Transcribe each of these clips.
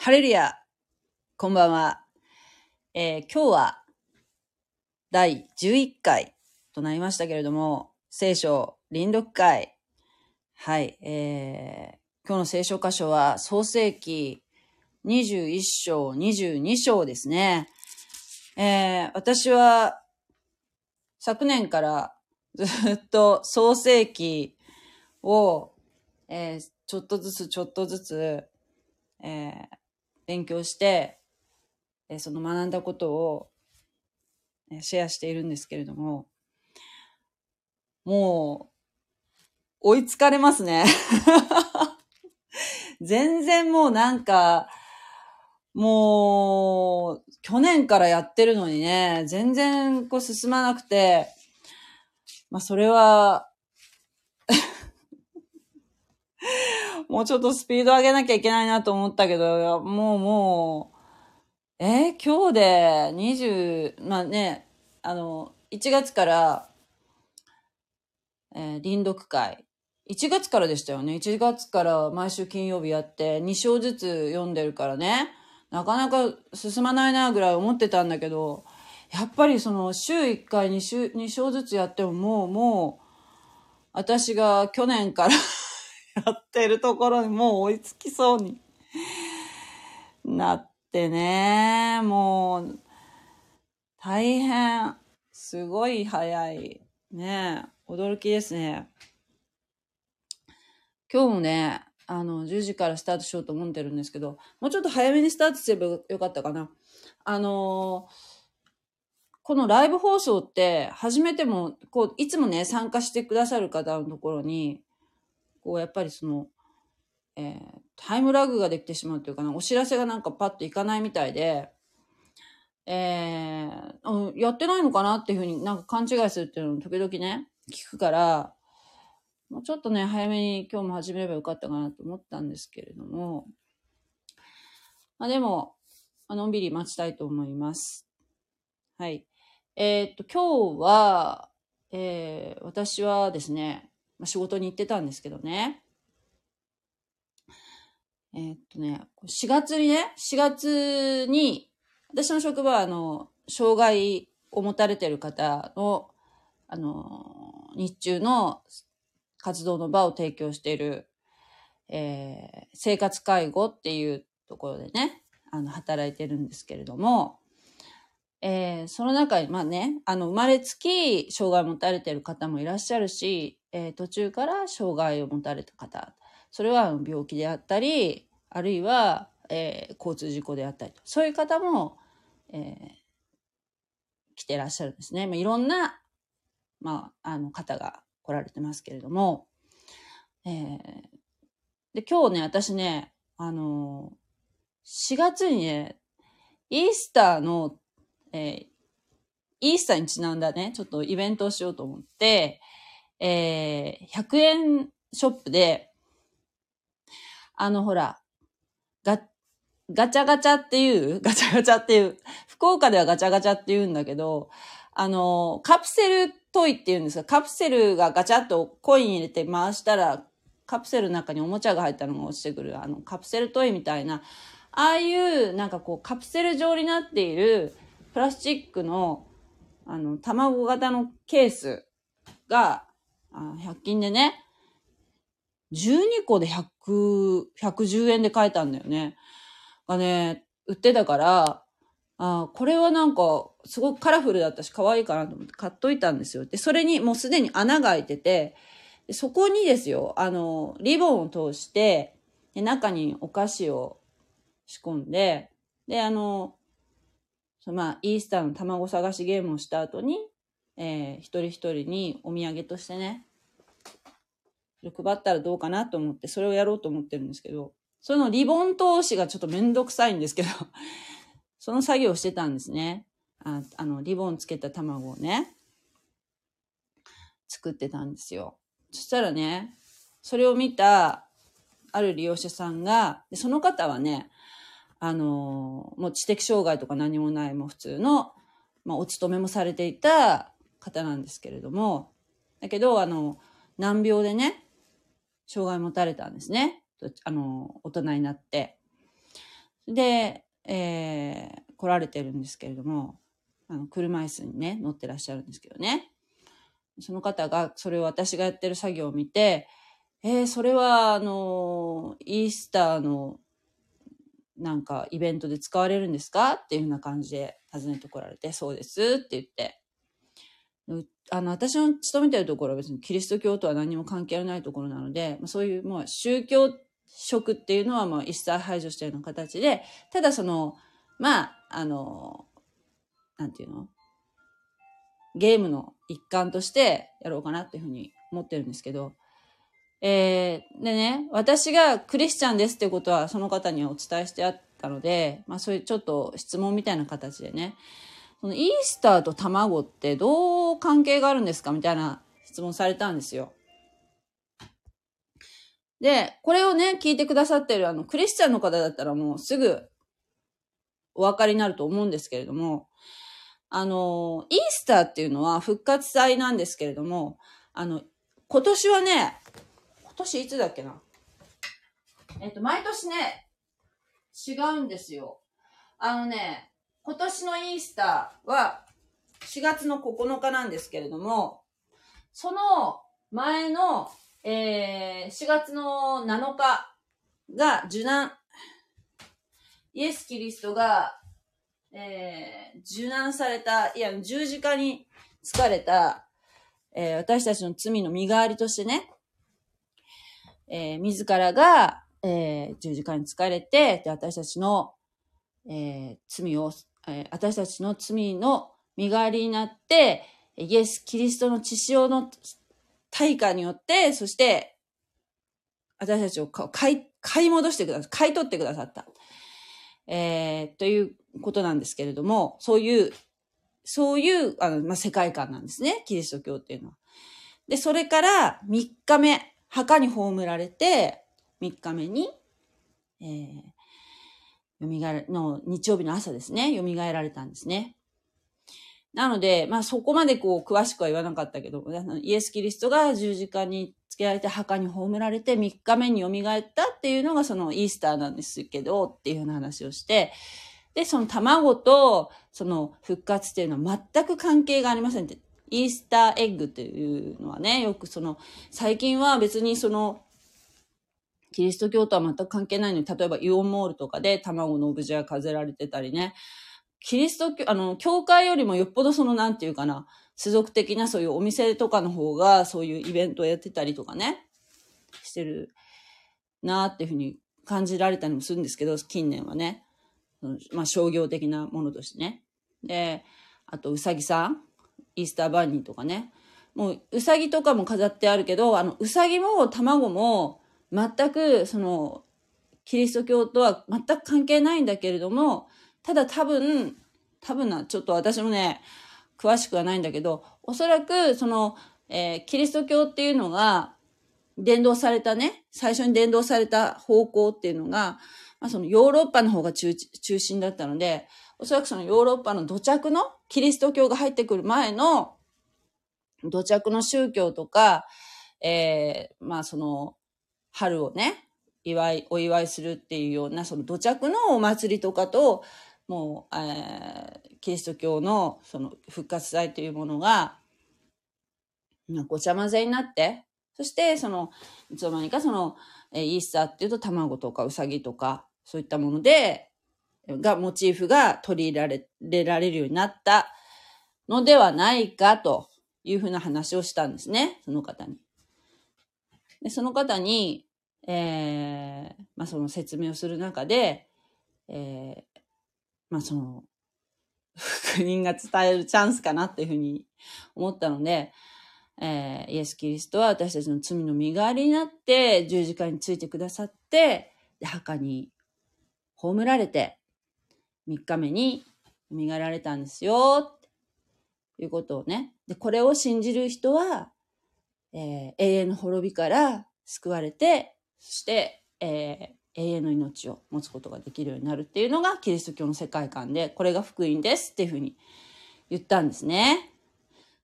ハレルヤこんばんは。えー今日は第11回となりましたけれども、聖書臨読会。はい、えー今日の聖書箇所は創世記21章、22章ですね。えー私は昨年からずっと創世記を、えーちょっとずつちょっとずつ、えー勉強して、えーその学んだことを、えーシェアしているんですけれども、もう、追いつかれますね。全然もうなんか、もう、去年からやってるのにね、全然こう進まなくて、まあそれは、もうちょっとスピード上げなきゃいけないなと思ったけど、もうもう、えー今日で20、まあね、あの、1月から、えー臨読会。1月からでしたよね。1月から毎週金曜日やって、2章ずつ読んでるからね。なかなか進まないなぐらい思ってたんだけど、やっぱりその週1回2週、2章ずつやってももう、もう、私が去年からやってるところにもう追いつきそうになってね、もう、大変、すごい早い。ね驚きですね。今日もね、あの、10時からスタートしようと思ってるんですけど、もうちょっと早めにスタートすればよかったかな。あのーこのライブ放送って、初めても、こう、いつもね、参加してくださる方のところに、こう、やっぱりその、えータイムラグができてしまうというかな、お知らせがなんかパッといかないみたいで、えーやってないのかなっていうふうになんか勘違いするっていうのを時々ね、聞くから、もうちょっとね、早めに今日も始めればよかったかなと思ったんですけれども、まあでも、のんびり待ちたいと思います。はい。えーっと、今日は、えー私はですね、まあ、仕事に行ってたんですけどね、えーっとね、4月にね、4月に、私の職場は、あの、障害を持たれてる方の、あの、日中の活動の場を提供している、えー生活介護っていうところでね、あの、働いてるんですけれども、えーその中に、まあね、あの、生まれつき障害を持たれてる方もいらっしゃるし、えー途中から障害を持たれた方、それは病気であったり、あるいは、えー交通事故であったり、そういう方も、えー来てらっしゃるんですね。まあ、いろんな、まあ、あの方が来られてますけれども、えーで、今日ね、私ね、あの4月にね、イースターの、えーイースターにちなんだね、ちょっとイベントをしようと思って、えー100円ショップで、あの、ほら、ガガチャガチャっていう ガチャガチャっていう、福岡ではガチャガチャって言うんだけど、あの、カプセルトイって言うんですが、カプセルがガチャッとコイン入れて回したら、カプセルの中におもちゃが入ったのが落ちてくる、あの、カプセルトイみたいな、ああいう、なんかこう、カプセル状になっている、プラスチックの、あの、卵型のケースが、あ100均でね、12個で100、110円で買えたんだよね。がね、売ってたから、あこれはなんか、すごくカラフルだったし、可愛いかなと思って買っといたんですよ。で、それにもうすでに穴が開いてて、そこにですよ、あの、リボンを通して、で中にお菓子を仕込んで、で、あの、そのまあ、イースターの卵探しゲームをした後に、えー一人一人にお土産としてね、配ったらどうかなと思って、それをやろうと思ってるんですけど、そのリボン通しがちょっとめんどくさいんですけど、その作業をしてたんですね。ああの、リボンつけた卵をね、作ってたんですよ。そしたらね、それを見た、ある利用者さんが、でその方はね、あのもう知的障害とか何もない、もう普通の、まあ、お勤めもされていた方なんですけれども、だけど、あの、難病でね、障害持たれたんですね。あの、大人になって。で、えー、来られてるんですけれども、あの、車椅子にね、乗ってらっしゃるんですけどね。その方が、それを私がやってる作業を見て、えー、それは、あの、イースターの、なんか、イベントで使われるんですか？っていうふうな感じで尋ねてこられて、そうですって言って、あの、私の勤めてるところは別にキリスト教とは何も関係ないところなので、そういう、まあ、宗教職っていうのは、まあ、一切排除したような形で、ただその、まあ、あの、なんていうの？ゲームの一環としてやろうかなっていうふうに思ってるんですけど、えー、でね、私がクリスチャンですってことはその方にはお伝えしてあったので、まあそういうちょっと質問みたいな形でね、そのイースターと卵ってどう関係があるんですかみたいな質問されたんですよ。で、これをね、聞いてくださってるあの、クリスチャンの方だったらもうすぐお分かりになると思うんですけれども、あの、イースターっていうのは復活祭なんですけれども、あの、今年はね、今年いつだっけな？えっと、毎年ね、違うんですよ。あのね、今年のイースターは4月の9日なんですけれども、その前の、えー、4月の7日が受難、イエス・キリストが、えー、受難された、いや、十字架に疲れた、えー、私たちの罪の身代わりとしてね、えー、自らが、えー、十字架に疲れて、で、私たちの、えー、罪をえ私たちの罪の身代わりになって、イエス・キリストの血潮の対価によって、そして、私たちを買い、買い戻してください。買い取ってくださった。えー、ということなんですけれども、そういう、そういう、あの、まあ、世界観なんですね。キリスト教っていうのは。で、それから3日目、墓に葬られて、3日目に、えー、蘇の日曜日の朝ですね、蘇られたんですね。なので、まあそこまでこう詳しくは言わなかったけど、イエス・キリストが十字架につけられて墓に葬られて3日目に蘇ったっていうのがそのイースターなんですけどっていうような話をして、で、その卵とその復活っていうのは全く関係がありませんって。イースターエッグっていうのはね、よくその、最近は別にその、キリスト教とは全く関係ないのに、例えばイオンモールとかで卵のオブジェが飾られてたりね。キリスト教、あの、教会よりもよっぽどその、なんていうかな、世俗的なそういうお店とかの方が、そういうイベントをやってたりとかね、してるなっていうふうに感じられたりもするんですけど、近年はね。まあ、商業的なものとしてね。で、あと、うさぎさん、イースターバーニーとかね。もう、うさぎとかも飾ってあるけど、あの、うさぎも卵も、全くそのキリスト教とは全く関係ないんだけれども、ただ多分、多分な、ちょっと私もね、詳しくはないんだけど、おそらくその、えー、キリスト教っていうのが、伝道されたね、最初に伝道された方向っていうのが、まあ、そのヨーロッパの方が中中心だったので、おそらくそのヨーロッパの土着のキリスト教が入ってくる前の土着の宗教とか、えー、まあその、春をね、祝い、お祝いするっていうような、その土着のお祭りとかと、もう、えー、キリスト教のその復活祭というものが、ごちゃ混ぜになって、そしてその、いつの間にかその、えイースターっていうと卵とかウサギとか、そういったもので、が、モチーフが取り入れられるようになったのではないかというふうな話をしたんですね、その方に。でその方に、えー、まあその説明をする中で、えー、まあその、福音が伝えるチャンスかなっていうふうに思ったので、えー、イエス・キリストは私たちの罪の身代わりになって十字架についてくださって、で、墓に葬られて、3日目に蘇られたんですよ、っていうことをね。で、これを信じる人は、えー、永遠の滅びから救われて、して、えー、永遠の命を持つことができるようになるっていうのがキリスト教の世界観で、これが福音ですっていうふうに言ったんですね。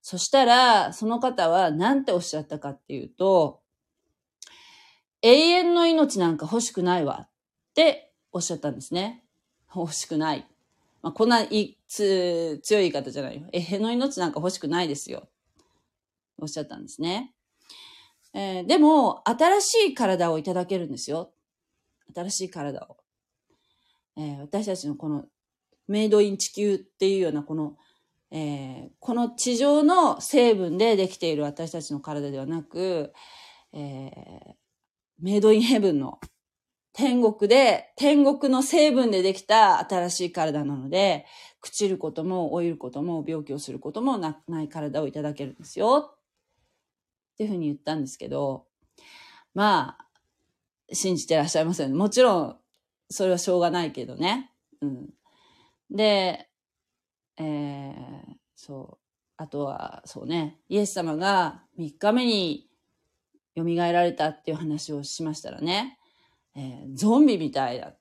そしたら、その方は何ておっしゃったかっていうと、永遠の命なんか欲しくないわっておっしゃったんですね。欲しくない。まあ、こんないつ強い言い方じゃないよ。え、への命なんか欲しくないですよ。おっしゃったんですね。えーでも、新しい体をいただけるんですよ。新しい体を。えー私たちのこのメイドイン地球っていうようなこの、えーこの地上の成分でできている私たちの体ではなく、えーメイドインヘブンの天国で、天国の成分でできた新しい体なので、朽ちることも老いることも病気をすることもなない体をいただけるんですよ。っていうふうに言ったんですけど、まあ、信じてらっしゃいますよね。もちろん、それはしょうがないけどね。うん。で、えー、そう。あとは、そうね、イエス様が3日目に蘇られたっていう話をしましたらね、えーゾンビみたいだ。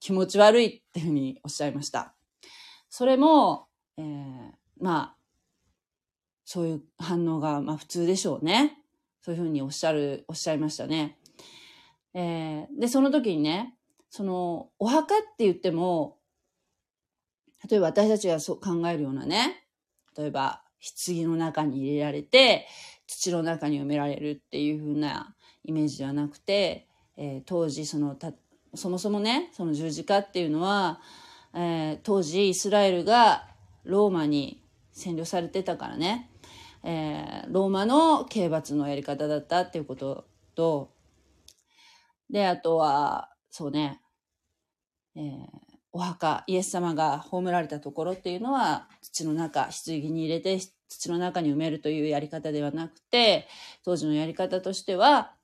気持ち悪いっていうふうにおっしゃいました。それも、えーまあ、そういう反応が、まあ普通でしょうね。そういうふうにおっしゃる、おっしゃいましたね。えーで、その時にね、その、お墓って言っても、例えば私たちがそう考えるようなね、例えば、棺の中に入れられて、土の中に埋められるっていう風なイメージではなくて、えー当時そのた、そもそもね、その十字架っていうのは、えー当時イスラエルがローマに占領されてたからね、えーローマの刑罰のやり方だったっていうことと、で、あとは、そうね、えーお墓、イエス様が葬られたところっていうのは、土の中、棺に入れて土の中に埋めるというやり方ではなくて、当時のやり方としては、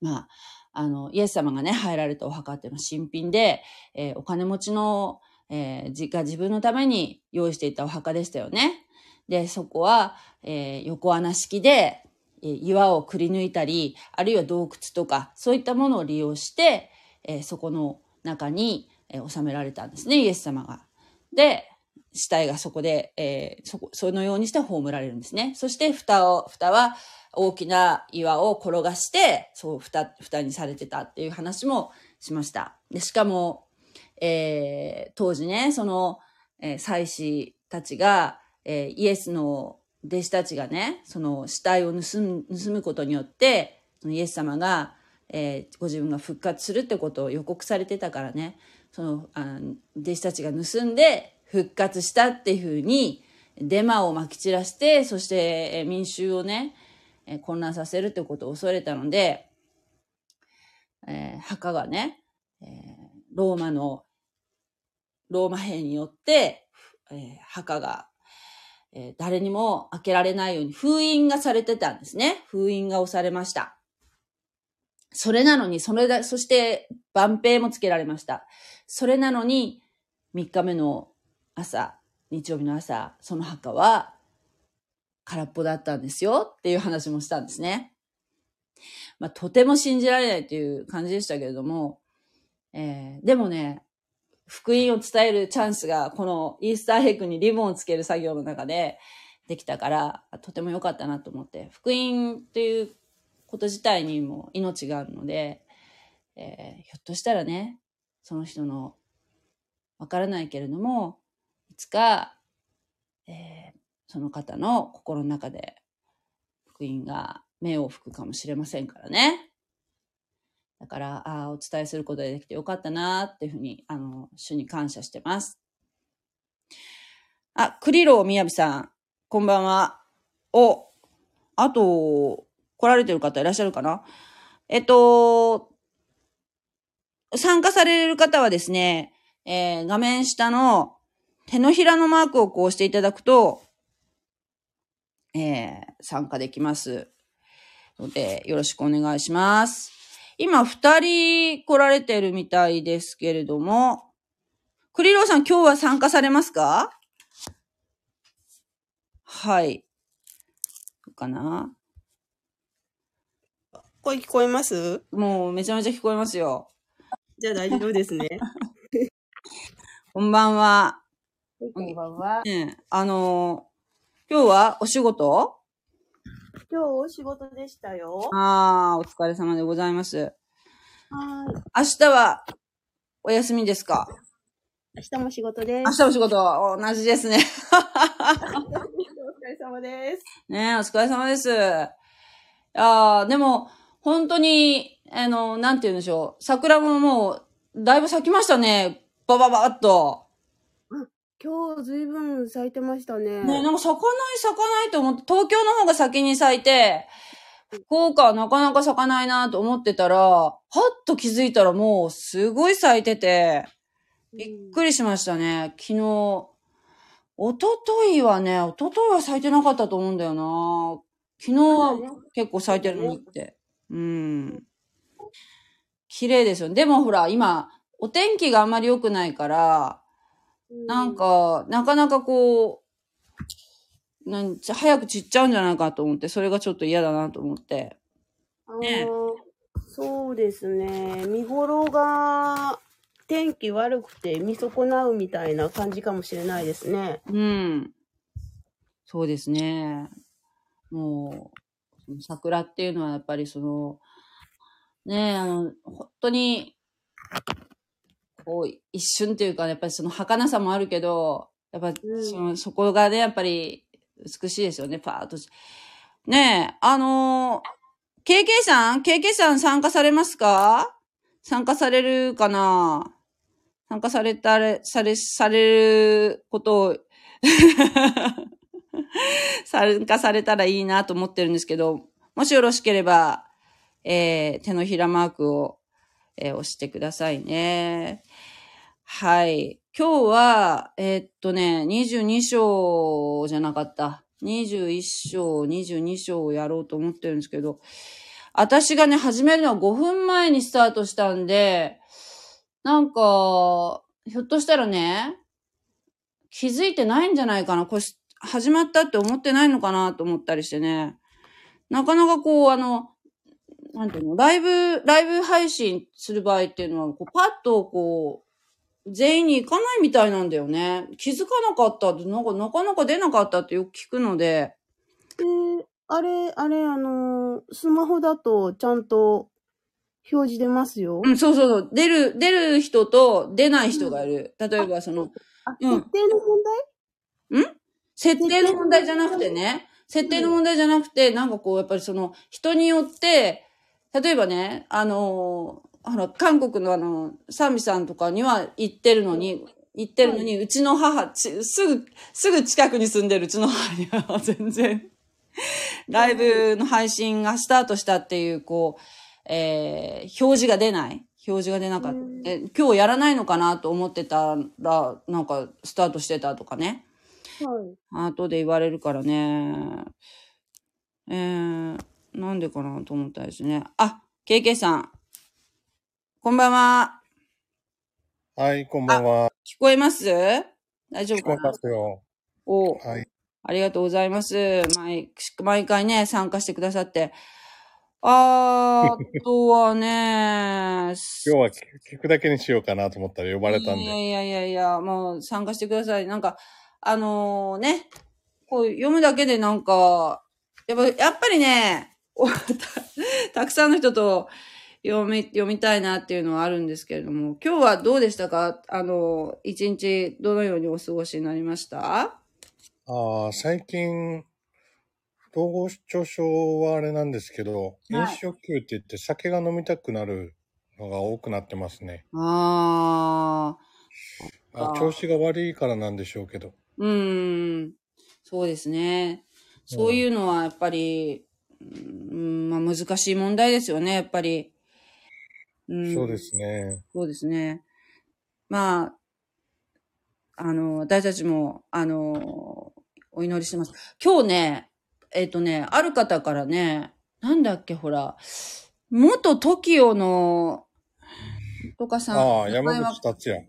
まあ、あの、イエス様がね、入られたお墓っていうのは新品で、えーお金持ちの、えーが自分のために用意していたお墓でしたよね。で、そこは、えー横穴式で、えー岩をくり抜いたり、あるいは洞窟とか、そういったものを利用して、えーそこの中に、えー収められたんですね、イエス様が。で、死体がそこで、えーそこ、そのようにして葬られるんですね。そして、蓋を、蓋は大きな岩を転がして、そう、蓋、蓋にされてたっていう話もしました。で、しかも、えー当時ね、その、えー祭司たちが、えーイエスの弟子たちがね、その死体を盗む、盗むことによって、そのイエス様が、えーご自分が復活するってことを予告されてたからね、その、あ弟子たちが盗んで復活したっていうふうに、デマをまき散らして、そして、民衆をね、えー混乱させるってことを恐れたので、えー墓がね、えーローマの、ローマ兵によって、えー墓が、えー誰にも開けられないように封印がされてたんですね。封印が押されました。それなのに、それだ、そして、万兵もつけられました。それなのに、3日目の朝、日曜日の朝、その墓は空っぽだったんですよっていう話もしたんですね。まあ、とても信じられないという感じでしたけれども、えーでもね、福音を伝えるチャンスが、このイースターエッグにリボンをつける作業の中でできたから、とても良かったなと思って、福音っていうこと自体にも命があるので、えーひょっとしたらね、その人のわからないけれども、いつか、えーその方の心の中で福音が目を吹くかもしれませんからね。だから、ああ、お伝えすることができてよかったなっていうふうに、あの、主に感謝してます。あ、クリローみやびさん、こんばんは。お、あと、来られてる方いらっしゃるかな？えっと、参加される方はですね、えー画面下の手のひらのマークをこうしていただくと、えー参加できます。ので、よろしくお願いします。今、二人来られてるみたいですけれども、クリローさん今日は参加されますか？はい。どうかな？声聞こえます？もうめちゃめちゃ聞こえますよ。じゃあ大丈夫ですね。こんばんは。こんばんは。ねえあのー今日はお仕事？今日お仕事でしたよ。ああ、お疲れ様でございます。はい。明日はお休みですか？明日も仕事です。明日も仕事、同じですね。お疲れ様です。ねえ、お疲れ様です。ああ、でも、本当に、あの、なんて言うんでしょう。桜ももう、だいぶ咲きましたね。バババッと。今日ずいぶん咲いてましたね。ねえ、なんか咲かない咲かないと思って、東京の方が先に咲いて、福岡はなかなか咲かないなと思ってたら、はっと気づいたらもうすごい咲いてて、びっくりしましたね。昨日、おとといはね、おとといは咲いてなかったと思うんだよな。昨日は結構咲いてるのにって。うん。綺麗ですよ。でもほら、今、お天気があんまり良くないから、うんなん、か、なかなかこう、なん早く散っちゃうんじゃないかと思って、それがちょっと嫌だなと思って。ねそうですね。見頃が天気悪くて見損なうみたいな感じかもしれないですね。うん。そうですね。もう、その桜っていうのはやっぱりその、ねえ、あの、本当に、こう、一瞬っていうか、やっぱりその儚さもあるけど、やっぱうんその、そこがね、やっぱり美しいですよね、パーッと。ねえ、あのー、KK さん ?KK さん参加されますか？参加されるかな？参加されたれ、され、されることを 参加されたらいいなと思ってるんですけど、もしよろしければ、えー、手のひらマークを、えー押してくださいね。はい。今日は、えーっとね、22章じゃなかった。21章、22章をやろうと思ってるんですけど、私がね、始めるのは5分前にスタートしたんで、なんか、ひょっとしたらね、気づいてないんじゃないかな。これ、始まったって思ってないのかなと思ったりしてね。なかなかこう、あの、なんていうの、ライブ、ライブ配信する場合っていうのは、こう、パッとこう、全員に行かないみたいなんだよね。気づかなかったって、なんか、なかなか出なかったってよく聞くので、で、あれ、あれ、あのースマホだとちゃんと表示出ますよ。うん、そうそうそう。出る、出る人と出ない人がいる。例えば、その、あ、うん設定の問題？設定の問題じゃなくてね、設定の問題じゃなくて、なんかこう、やっぱりその、人によって、例えばね、あのー、ほら、韓国のあの、サミさんとかには行ってるのに、行ってるのに、うちの母、ちすぐ、すぐ近くに住んでるうちの母には 全然、ライブの配信がスタートしたっていう、こう、えー表示が出ない表示が出なかったうん。え今日やらないのかなと思ってたら、なんか、スタートしてたとかね。はい。後で言われるからね。えー、なんでかなと思ったですね。あ、KK さん。こんばんは。はい、こんばんは。聞こえます？大丈夫聞こえかなますよ。おはい。ありがとうございます。毎毎回ね、参加してくださって。あー、あとはね、今日は聞く聞くだけにしようかなと思ったら呼ばれたんいやで。いやいやいや、もう参加してください。なんか、あのーね、こう読むだけでなんか、やっぱ、やっぱりね、お たたくさんの人と読み、読みたいなっていうのはあるんですけれども、今日はどうでしたか？あの、一日どのようにお過ごしになりました？ああ、最近、統合失調症はあれなんですけど、飲食級って言って酒が飲みたくなるのが多くなってますね。あー、あ調子が悪いからなんでしょうけど。うーん、そうですね。そういうのはやっぱり、うん、まあ難しい問題ですよね、やっぱり。うん、そうですね。そうですね。まあ、あの、私たちも、あの、お祈りしてます。今日ね、えっ、とね、ある方からね、なんだっけ、ほら、元 TOKIO の、とかさん。ああ、山口達也。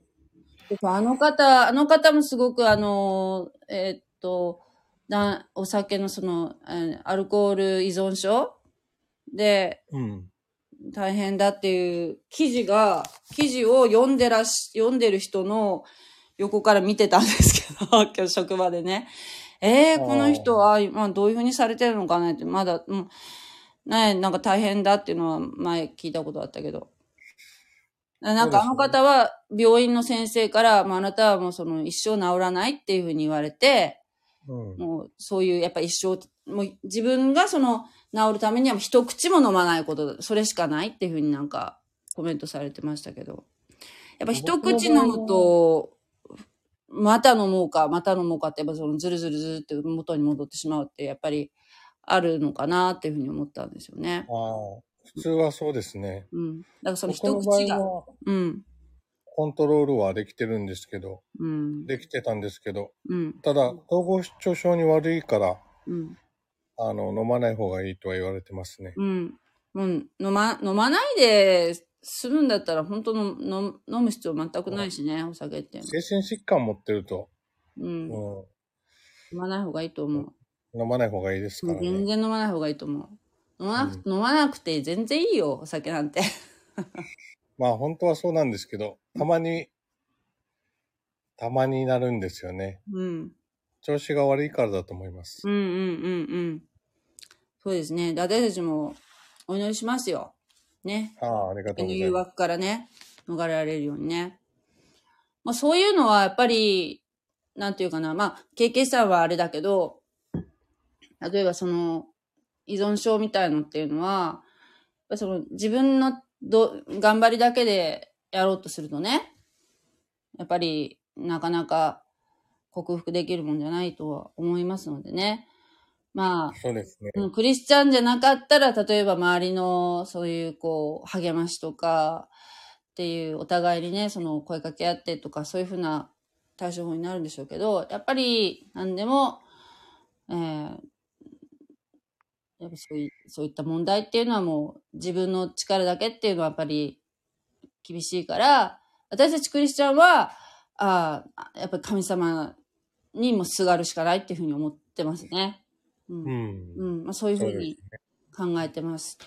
あの方、あの方もすごくあの、えーっと、なお酒のその、えーアルコール依存症でうん。大変だっていう記事が、記事を読んでらし、読んでる人の横から見てたんですけど、今日職場でね。えー、この人は今どういうふうにされてるのかなって、まだ、うん、ね、なんか大変だっていうのは前聞いたことあったけど。なんかあの方は病院の先生から、まあ、あなたはもうその一生治らないっていうふうに言われて、うん。もうそういうやっぱ一生、もう自分がその治るためには一口も飲まないことだ、それしかないっていうふうになんかコメントされてましたけど。やっぱ一口飲むと、また飲もうか、また飲もうかって、やっぱそのずるずるずるって元に戻ってしまうって、やっぱりあるのかなっていうふうに思ったんですよね。ああ、普通はそうですね。うん。だからその一口が、はうん。コントロールはできてるんですけど、うん。できてたんですけど、うん。ただ、統合失調症に悪いから、うん。あの、飲まない方がいいとは言われてますね。うん。もう飲ま、飲まないで済むんだったら、本当の飲飲む必要全くないしね、お酒って。精神疾患持ってると、うん。う飲まない方がいいと思う。ん、飲まない方がいいですから全ね。然飲まない方がいいと思う。飲まなく、飲まなくて全然いいよ、お酒なんて。まあ本当はそうなんですけど、たまに、たまになるんですよね。うん。調子が悪いからだと思いますうん。うんうんうん。そうですね。で私たちもお祈りしますよ。ね。ああ、ありがとうございます。惑からね、逃れられるようにね。まあそういうのはやっぱり、なんていうかな、まあ、経験さんはあれだけど、例えばその、依存症みたいのっていうのは、その自分のど頑張りだけでやろうとするとね、やっぱりなかなか克服できるもんじゃないとは思いますのでね。まあ、そうですね。うん、クリスチャンじゃなかったら、例えば周りのそういうこう、励ましとかっていう、お互いにね、その声かけ合ってとか、そういうふうな対処法になるんでしょうけど、やっぱり何でも、えーやっぱそういそういった問題っていうのはもう自分の力だけっていうのはやっぱり厳しいから、私たちクリスチャンは、ああ、やっぱり神様にもすがるしかないっていうふうに思ってますね。うんうん。うん、まあ、そういうふそううに考えてます。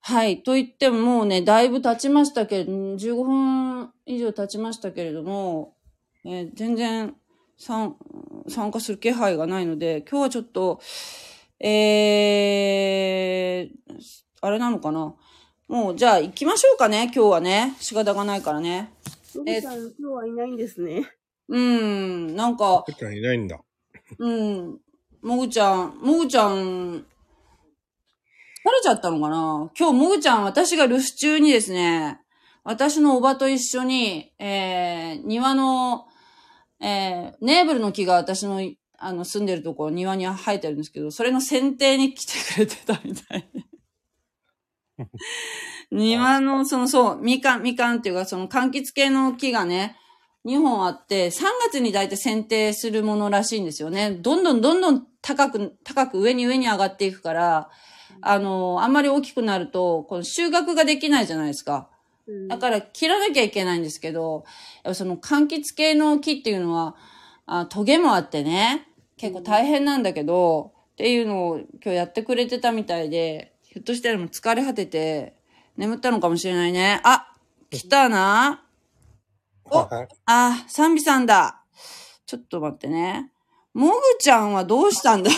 はい。と言ってももうね、だいぶ経ちましたけれど、うん15分以上経ちましたけれども、えー全然参参加する気配がないので、今日はちょっと、えー、あれなのかなもう、じゃあ行きましょうかね、今日はね。仕方がないからね。のぶさん、今日はいないんですね。うん、なんか、赤ちゃんいないんだ。うん。もぐちゃん、もぐちゃん、疲れちゃったのかな？今日もぐちゃん、私が留守中にですね、私のおばと一緒に、えー、庭の、えー、ネーブルの木が私の、あの、住んでるところ、庭に生えてるんですけど、それの剪定に来てくれてたみたいで。庭の、その、そう、みかん、みかんっていうか、その、柑橘系の木がね、2本あって、3月に大体剪定するものらしいんですよね。どんどんどんどん高く、高く上に上に上がっていくから、あの、あんまり大きくなると、この収穫ができないじゃないですか。うんだから切らなきゃいけないんですけど、やっぱその柑橘系の木っていうのは、あトゲもあってね、結構大変なんだけど、っていうのを今日やってくれてたみたいで、ひょっとしたらもう疲れ果てて、眠ったのかもしれないね。あ、来たな。おはいあ、サンビさんだ。ちょっと待ってね。もぐちゃんはどうしたんだ？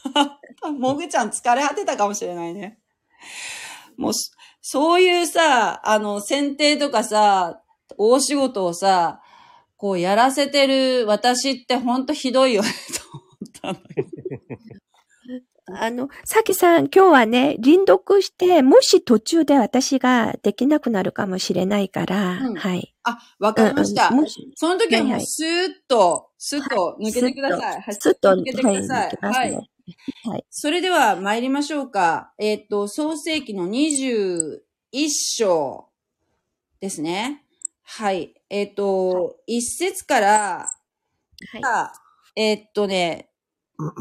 もぐちゃん疲れ果てたかもしれないね。もう、そそういうさ、あの、選定とかさ、大仕事をさ、こうやらせてる私ってほんとひどいよね、と思ったんだけど。あの、さきさん、今日はね、臨読して、もし途中で私ができなくなるかもしれないから、うんはい。あ、わかりました。うんその時はもはいはいうスーッと、スッと抜けてください。はいすっと、抜けてください。はい、はい。それでは参りましょうか。えーっと、創世記の21章ですね。はい。えーっと、一節から、はい。あえーっとね、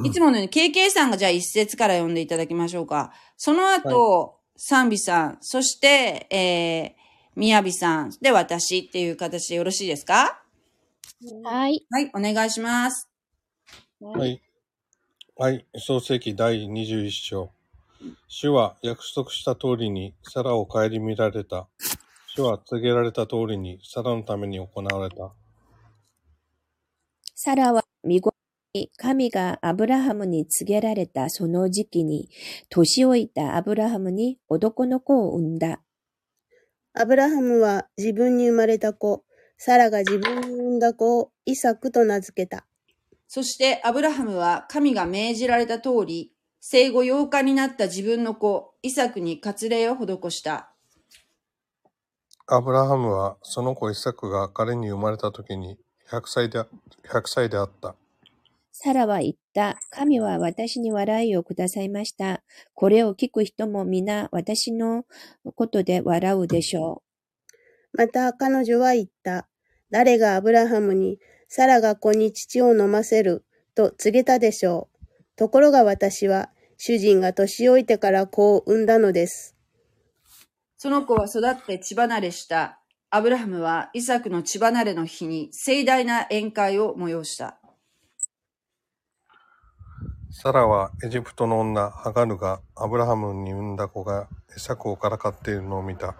いつものように KK さんがじゃあ一節から読んでいただきましょうか。その後、賛美さん、そして、えー、みやびさん、で私っていう形でよろしいですか？はい。はい、お願いします。はい。はい。創世記第21章。主は約束した通りにサラを顧みられた。主は告げられた通りにサラのために行われた。サラは見事に神がアブラハムに告げられたその時期に、年老いたアブラハムに男の子を産んだ。アブラハムは自分に生まれた子、サラが自分に産んだ子をイサクと名付けた。そしてアブラハムは神が命じられた通り、生後8日になった自分の子、イサクに割礼を施した。アブラハムはその子イサクが彼に生まれた時に100歳で、100歳であった。サラは言った。神は私に笑いをくださいました。これを聞く人も皆私のことで笑うでしょまた彼女は言った。誰がアブラハムに、サラが子に乳を飲ませると告げたでしょう。ところが私は、主人が年老いてから子を産んだのです。その子は育って血離れした。アブラハムはイサクの血離れの日に盛大な宴会を催した。サラはエジプトの女ハガルがアブラハムに産んだ子がイサクをからかっているのを見た。う。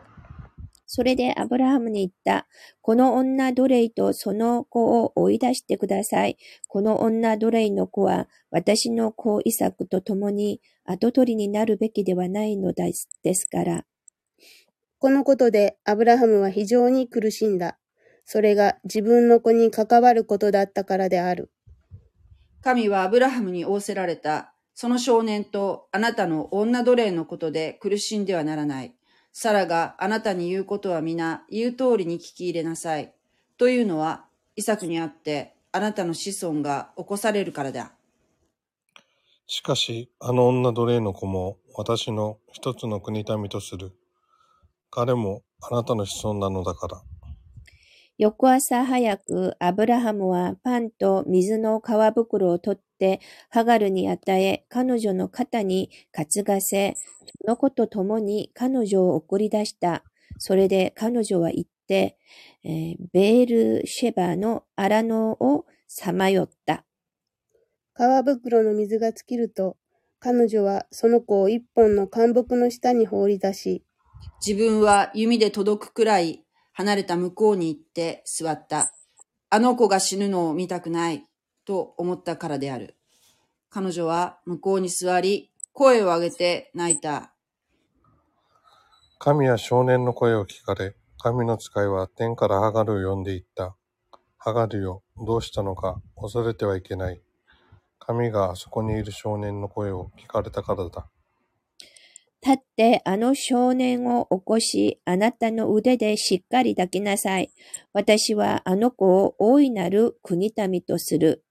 それでアブラハムに言った。この女奴隷とその子を追い出してください。この女奴隷の子は私の子イサクと共に跡取りになるべきではないのですですから。このことでアブラハムは非常に苦しんだ。それが自分の子に関わることだったからである。神はアブラハムに仰せられた。その少年とあなたの女奴隷のことで苦しんではならない。サラがあなたに言うことは皆言う通りに聞き入れなさい。というのは、イサクにあってあなたの子孫が起こされるからだ。しかし、あの女奴隷の子も私の一つの国民とする。彼もあなたの子孫なのだから。翌朝早くアブラハムはパンと水の皮袋を取ってハガルに与え彼女の肩に担がせその子と共に彼女を送り出した。それで彼女は行って、えーベールシェバの荒野をさまよった。皮袋の水が尽きると、彼女はその子を一本の干木の下に放り出し、自分は弓で届くくらい離れた向こうに行って座った。あの子が死ぬのを見たくないと思ったからである。彼女は向こうに座り、声を上げて泣いた。神は少年の声を聞かれ、神の使いは天からハガルを呼んでいった。ハガルよ、どうしたのか、恐れてはいけない。神があそこにいる少年の声を聞かれたからだ。立ってあの少年を起こし、あなたの腕でしっかり抱きなさい。私はあの子を大いなる国民とする。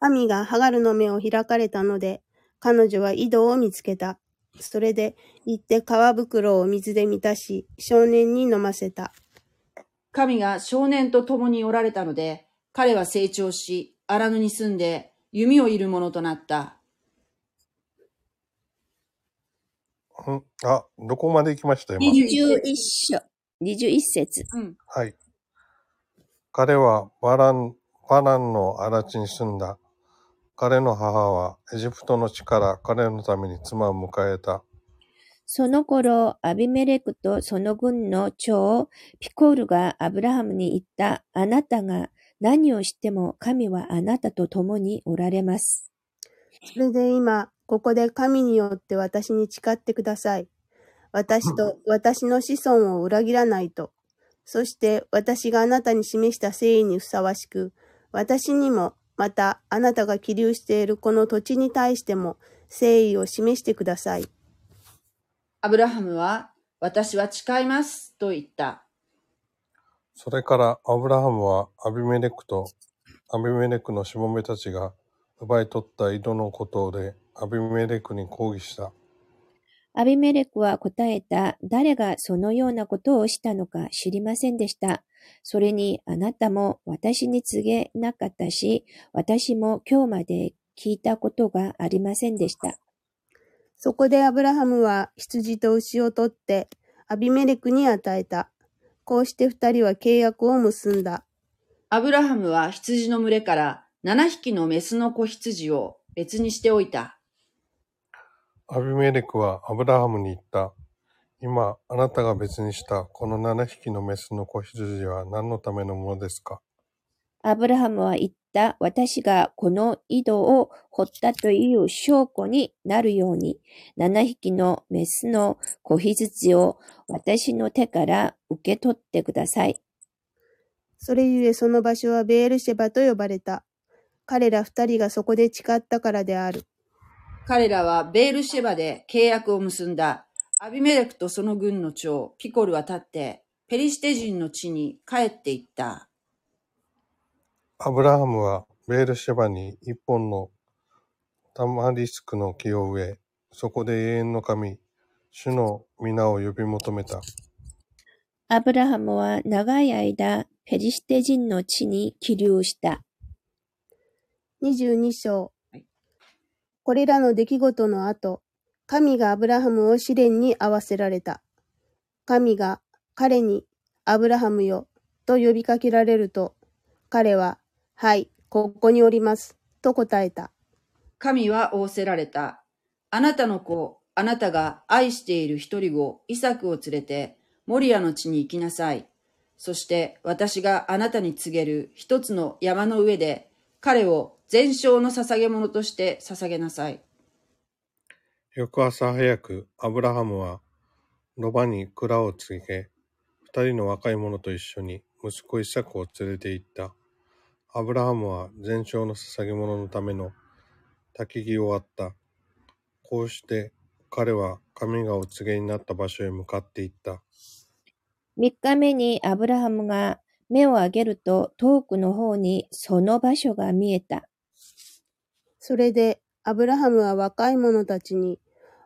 神がハガルの目を開かれたので、彼女は井戸を見つけた。それで行って皮袋を水で満たし、少年に飲ませた。神が少年と共におられたので、彼は成長し、荒野に住んで弓を射る者となった。んあ、どこまで行きました今？21章、21節。うん。はい。彼はバラン、バランの荒地に住んだ。彼の母はエジプトの地から彼のために妻を迎えた。その頃、アビメレクとその軍の長、ピコールがアブラハムに言った。あなたが何をしても神はあなたと共におられます。それで今、ここで神によって私に誓ってください。私と私の子孫を裏切らないと。そして私があなたに示した誠意にふさわしく、私にも、またあなたが起立しているこの土地に対しても誠意を示してください。アブラハムは、私は誓いますと言った。それからアブラハムはアビメレクとアビメレクのしもべたちが奪い取った井戸のことでアビメレクに抗議した。アビメレクは答えた。誰がそのようなことをしたのか知りませんでした。それにあなたも私に告げなかったし、私も今日まで聞いたことがありませんでした。そこでアブラハムは羊と牛を取ってアビメレクに与えた。こうして二人は契約を結んだ。アブラハムは羊の群れから7匹のメスの子羊を別にしておいた。アビメレクはアブラハムに言った。今、あなたが別にしたこの7匹のメスの子羊は何のためのものですか？アブラハムは言った。私がこの井戸を掘ったという証拠になるように、七匹のメスの子羊を私の手から受け取ってください。それゆえその場所はベールシェバと呼ばれた。彼ら二人がそこで誓ったからである。彼らはベールシェバで契約を結んだ。アビメレクとその軍の長、ピコルは立って、ペリシテ人の地に帰っていった。アブラハムはベールシェバに一本のタマリスクの木を植え、そこで永遠の神、主の皆を呼び求めた。アブラハムは長い間ペリシテ人の地に起立した。22章はい。これらの出来事の後、神がアブラハムを試練に合わせられた。神が彼に、アブラハムよ、と呼びかけられると、彼は、はい、ここにおります、と答えた。神は仰せられた。あなたの子、あなたが愛している一人子、イサクを連れて、モリアの地に行きなさい。そして私があなたに告げる一つの山の上で、彼を全焼の捧げ物として捧げなさい。翌朝早く、アブラハムは、ロバに蔵を告げ、二人の若い者と一緒に息子イサクを連れて行った。アブラハムは全焼の捧げ物のための焚き木を割った。こうして彼は神がお告げになった場所へ向かって行った。三日目にアブラハムが目を上げると遠くの方にその場所が見えた。それで、アブラハムは若い者たちに、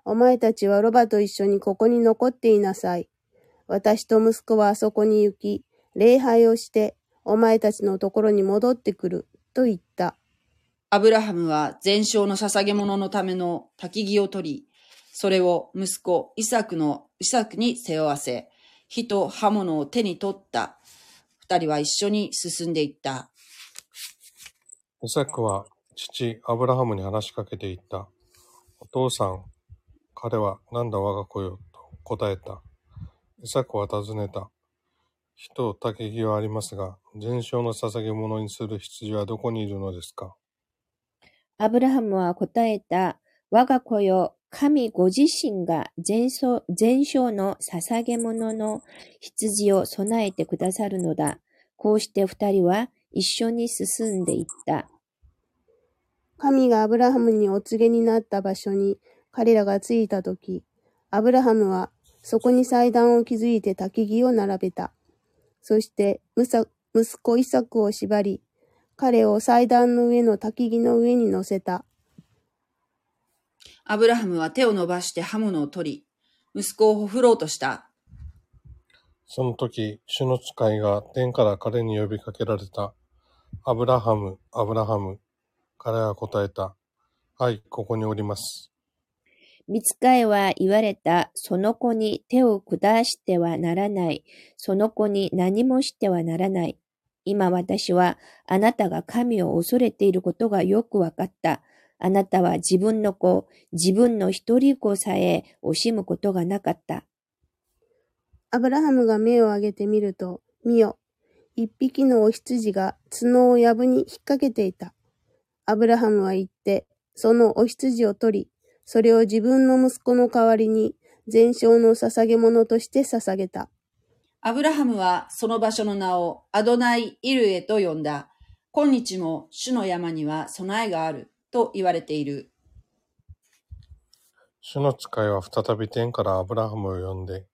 お前たちはロバと一緒にここに残っていなさい。私と息子はあそこに行き、礼拝をして、お前たちのところに戻ってくる、と言った。アブラハムは全焼の捧げ物のための焚き木を取り、それを息子イサクのイサクに背負わせ、火と刃物を手に取った。二人は一緒に進んでいった。イサクは父アブラハムに話しかけて言った。お父さん、彼はなんだ我が子よ、と答えた。イサクは尋ねた。火と焚き木はありますが、全焼の捧げ物にする羊はどこにいるのですか？アブラハムは答えた。我が子よ、神ご自身が全焼の捧げ物の羊を備えてくださるのだ。こうして二人は一緒に進んでいった。神がアブラハムにお告げになった場所に彼らが着いたとき、アブラハムはそこに祭壇を築いて焚き木を並べた。そして息子イサクを縛り、彼を祭壇の上の焚き木の上に乗せた。アブラハムは手を伸ばして刃物を取り、息子をほふろうとした。その時、主の使いが天から彼に呼びかけられた。アブラハム、アブラハム。彼は答えた。はい、ここにおります。見つかいは言われた。その子に手を下してはならない。その子に何もしてはならない。今私はあなたが神を恐れていることがよくわかった。あなたは自分の子、自分の一人子さえ惜しむことがなかった。アブラハムが目を上げてみると、見よ、一匹のお羊が角を藪に引っ掛けていた。アブラハムは言って、そのお羊を取り、それを自分の息子の代わりに全焼の捧げ物として捧げた。アブラハムはその場所の名をアドナイ・イルエと呼んだ。今日も主の山には備えがあると言われている。主の使いは再び天からアブラハムを呼んで、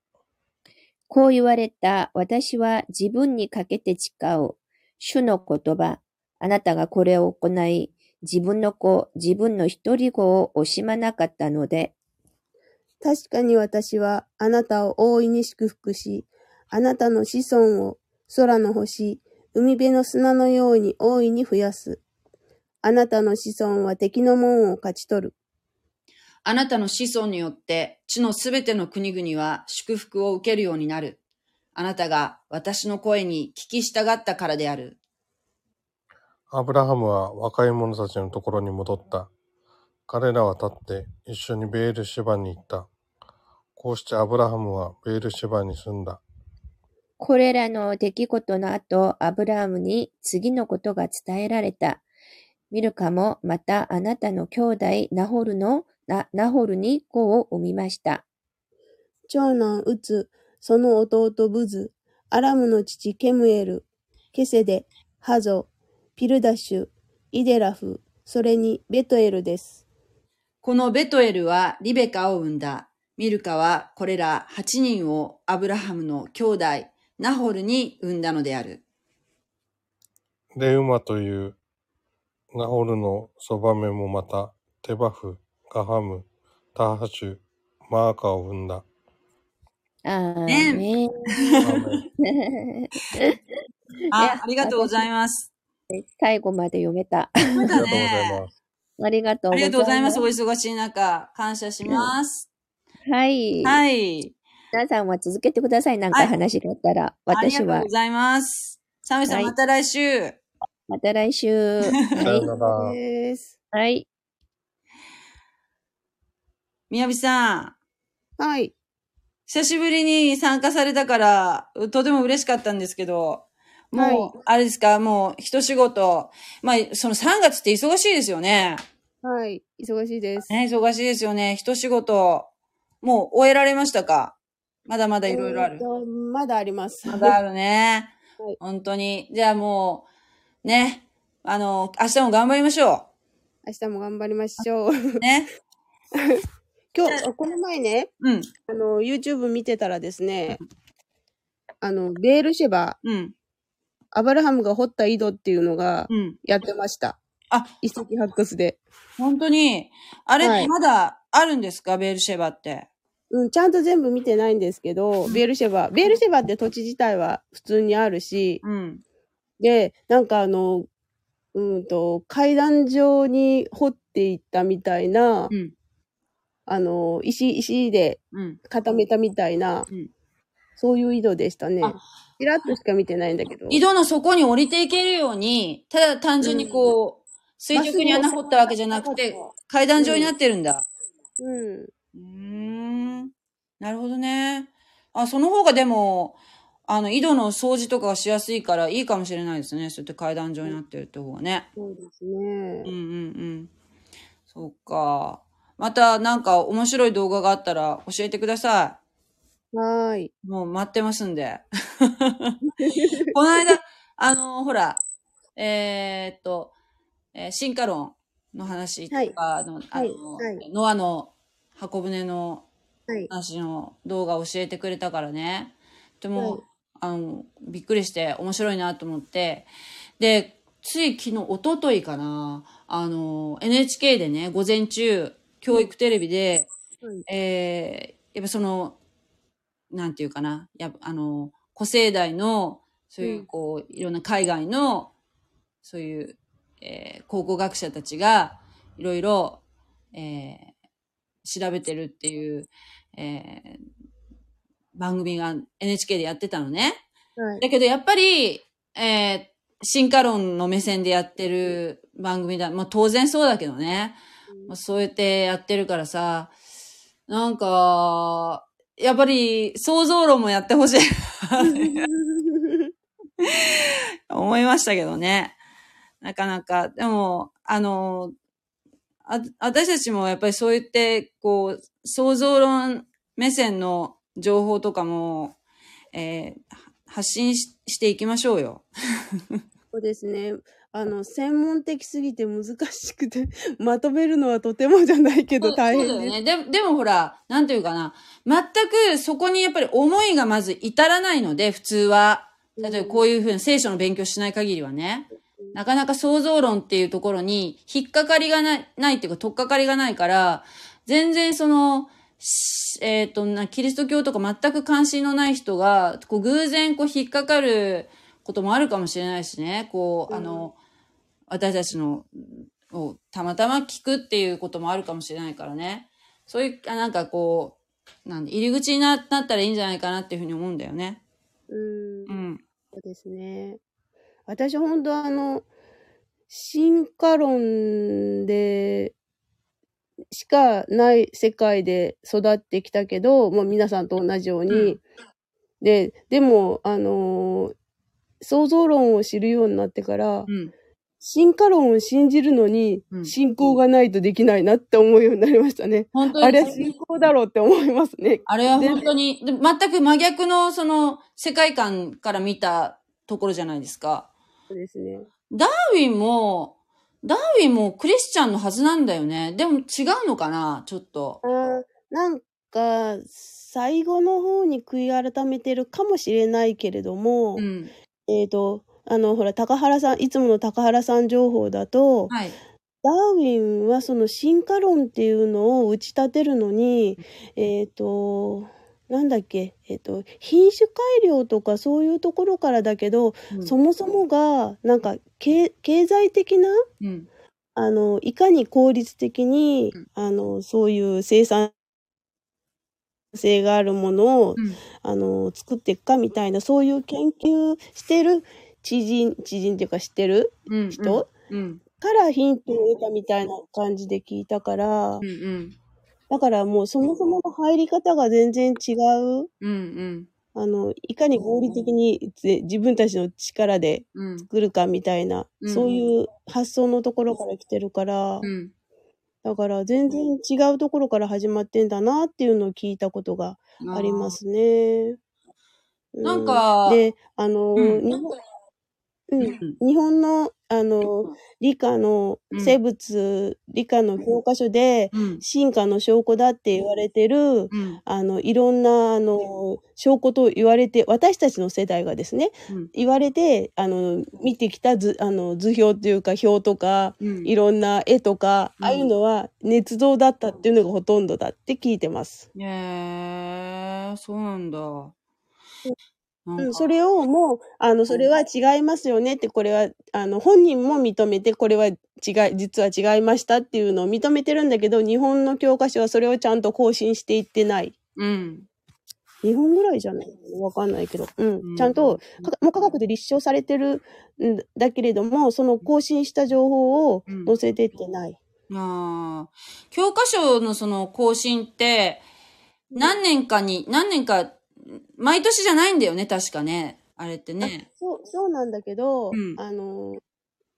こう言われた。私は自分にかけて誓う。主の言葉。あなたがこれを行い、自分の子、自分の一人子を惜しまなかったので、確かに私はあなたを大いに祝福し、あなたの子孫を空の星、海辺の砂のように大いに増やす。あなたの子孫は敵の門を勝ち取る。あなたの子孫によって地のすべての国々は祝福を受けるようになる。あなたが私の声に聞き従ったからである。アブラハムは若い者たちのところに戻った。彼らは立って一緒にベールシェバに行った。こうしてアブラハムはベールシェバに住んだ。これらの出来事の後、アブラハムに次のことが伝えられた。ミルカもまたあなたの兄弟ナホルのナナホルに子を産みました。長男ウツ、その弟ブズ、アラムの父ケムエル、ケセデ、ハゾ、ピルダシュ、イデラフ、それにベトエルです。このベトエルはリベカを生んだ。ミルカはこれら8人をアブラハムの兄弟ナホルに産んだのである。レウマというナホルのそばめもまた、テバフ、ガハム、タハシュ、マーカを生んだ。あーねあ、ありがとうございます。最後まで読めた。そうだありがとうございね。ます。ありがとうございます。お忙しい中、感謝します。はい。はい。皆さんは続けてください。なんか話があったら。私はありがとうご。ざいます。サムさん、はいまた来週。また来週。い。はい。みやびさん、はい。久しぶりに参加されたから、とても嬉しかったんですけど、もう、はいあれですか、もう、一仕事。まあ、その3月って忙しいですよね。はい。忙しいです。ね、忙しいですよね。一仕事。もう終えられましたか？まだまだいろいろあるえー。とまだあります。まだあるね。はい本当に。じゃあもう、ね。あの、明日も頑張りましょ明日も頑張りましょう。う。ね。今日、この前ね、うん。あの、YouTube 見てたらですね、あの、ベールシェバ、うん。アブラハムが掘った井戸っていうのがうん。やってました。あ、遺跡発掘で。本当に。あれ、はいまだあるんですか？ベールシェバって。うん、ちゃんと全部見てないんですけど、ベールシェバ、ベールシェバって土地自体は普通にあるし、うん。で、なんかあの、うんと、階段状に掘っていったみたいな、うん。あの、石、石でうん。固めたみたいな、うんそういう井戸でしたねあ。ちらっとしか見てないんだけど。井戸の底に降りていけるように、ただ単純にこう、垂直に穴掘ったわけじゃなくて、階段状になってるんだ。うん。うーん。なるほどね。あ、その方がでも、あの、井戸の掃除とかがしやすいからいいかもしれないですね。そうやって階段状になってるって方がね。そうですうんねうん。うん。そうか。またなんか面白い動画があったら教えてくださはーい。い。もう待ってますんで。この間、あの、ほら、えーっと、えー進化論の話とか、あの、あはいの、はいノアの箱舟のはい。話の動画を教えてくれたからね。とても、はいあの、びっくりして面白いなと思って。で、つい昨日、一昨日かな、あの、NHK でね、午前中、教育テレビで、はいえーやっぱその、なんていうかな、やあの、古生代の、そういうう、こう、いろんな海外の、そういう、えー考古学者たちが、いろいろ、えー調べてるっていう、えー番組が NHK でやってたのね。はい。だけどやっぱり、えー進化論の目線でやってる番組だ。まあ当然そうだけどね。まあ、そうやってやってるからさ、なんか、やっぱり想像論もやってほしい。思いましたけどね。なかなか、でも、あの、あ私たちもやっぱりそう言って、こう、想像論目線の情報とかも、えー発信ししていきましょうよ。そうですね。あの、専門的すぎて難しくて、まとめるのはとてもじゃないけど大変です。そうだよね。ででもほら、なんていうかな。全くそこにやっぱり思いがまず至らないので、普通は。例えばこういうふうに聖書の勉強しない限りはね。なかなか想像論っていうところに引っかかりがない、ないっていうか、取っかかりがないから、全然その、しえっ、とな、キリスト教とか全く関心のない人が、こう偶然こう引っかかることもあるかもしれないしね。こう、あの、私たちの、をたまたま聞くっていうこともあるかもしれないからね。そういう、あなんかこう、なんで、入り口にななったらいいんじゃないかなっていうふうに思うんだよね。うんう。ん。そうですね。私本当あの、進化論でしかない世界で育ってきたけど、まあ皆さんと同じように、うんで、でも、あのー創造論を知るようになってから、うん。進化論を信じるのにう、ん信仰がないとできないなって思うようになりましたね。本当あれはに。信仰だろうって思いますね。あれは本当に、で全く真逆のその世界観から見たところじゃないですか。そうですね。ダーウィンも、ダーウィンもクリスチャンのはずなんだよね。でも違うのかなちょっと。なんか、最後の方に悔い改めてるかもしれないけれども、うん。えっ、と、あの、ほら、高原さん、いつもの高原さん情報だと、はい。ダーウィンはその進化論っていうのを打ち立てるのに、えっ、と、なんだっけ、えっ、と、品種改良とかそういうところからだけど、うんそもそもが、なんか、経経済的な、うん。あの、いかに効率的に、うんあの、そういう生産性があるものを、うんあの、作っていくかみたいな、そういう研究してる知人、知人っていうか知ってるうん。人、うん。からヒントを得たみたいな感じで聞いたから、うん。うん。だからもうそもそもの入り方が全然違う、うん。あの、いかに合理的にぜ自分たちの力でうん。作るかみたいな、うんそういう発想のところから来てるから、うん。だから全然違うところから始まってんだなっていうのを聞いたことがありま。すね。うなんかで、あの、うん日本、日本の、あの、理科のうん生物、理科の教科書で、うん。進化の証拠だって言われてる、うん。あの、いろんな、あの、証拠と言われて、私たちの世代がですね、うん。言われて、あの、見てきた図、あの、図表っていうか表とか、うん。いろんな絵とか、うんああいうのは捏造だったっていうのがほとんどだって聞いてます。へえー、そうなんだ。うん、それをもう、あの、それは違いますよねって、これは、あの、本人も認めて、これは違い、実は違いましたっていうのを認めてるんだけど、日本の教科書はそれをちゃんと更新していってない。うん。日本ぐらいじゃないわかんないけど。うん。うんちゃんと、かもう科学で立証されてるんだけれども、その更新した情報をうん載せてってない。ああ。教科書のその更新って、何年かに、何年か、毎年じゃないんだよね、確かね。あれってね。そう、そうなんだけど、うんあの、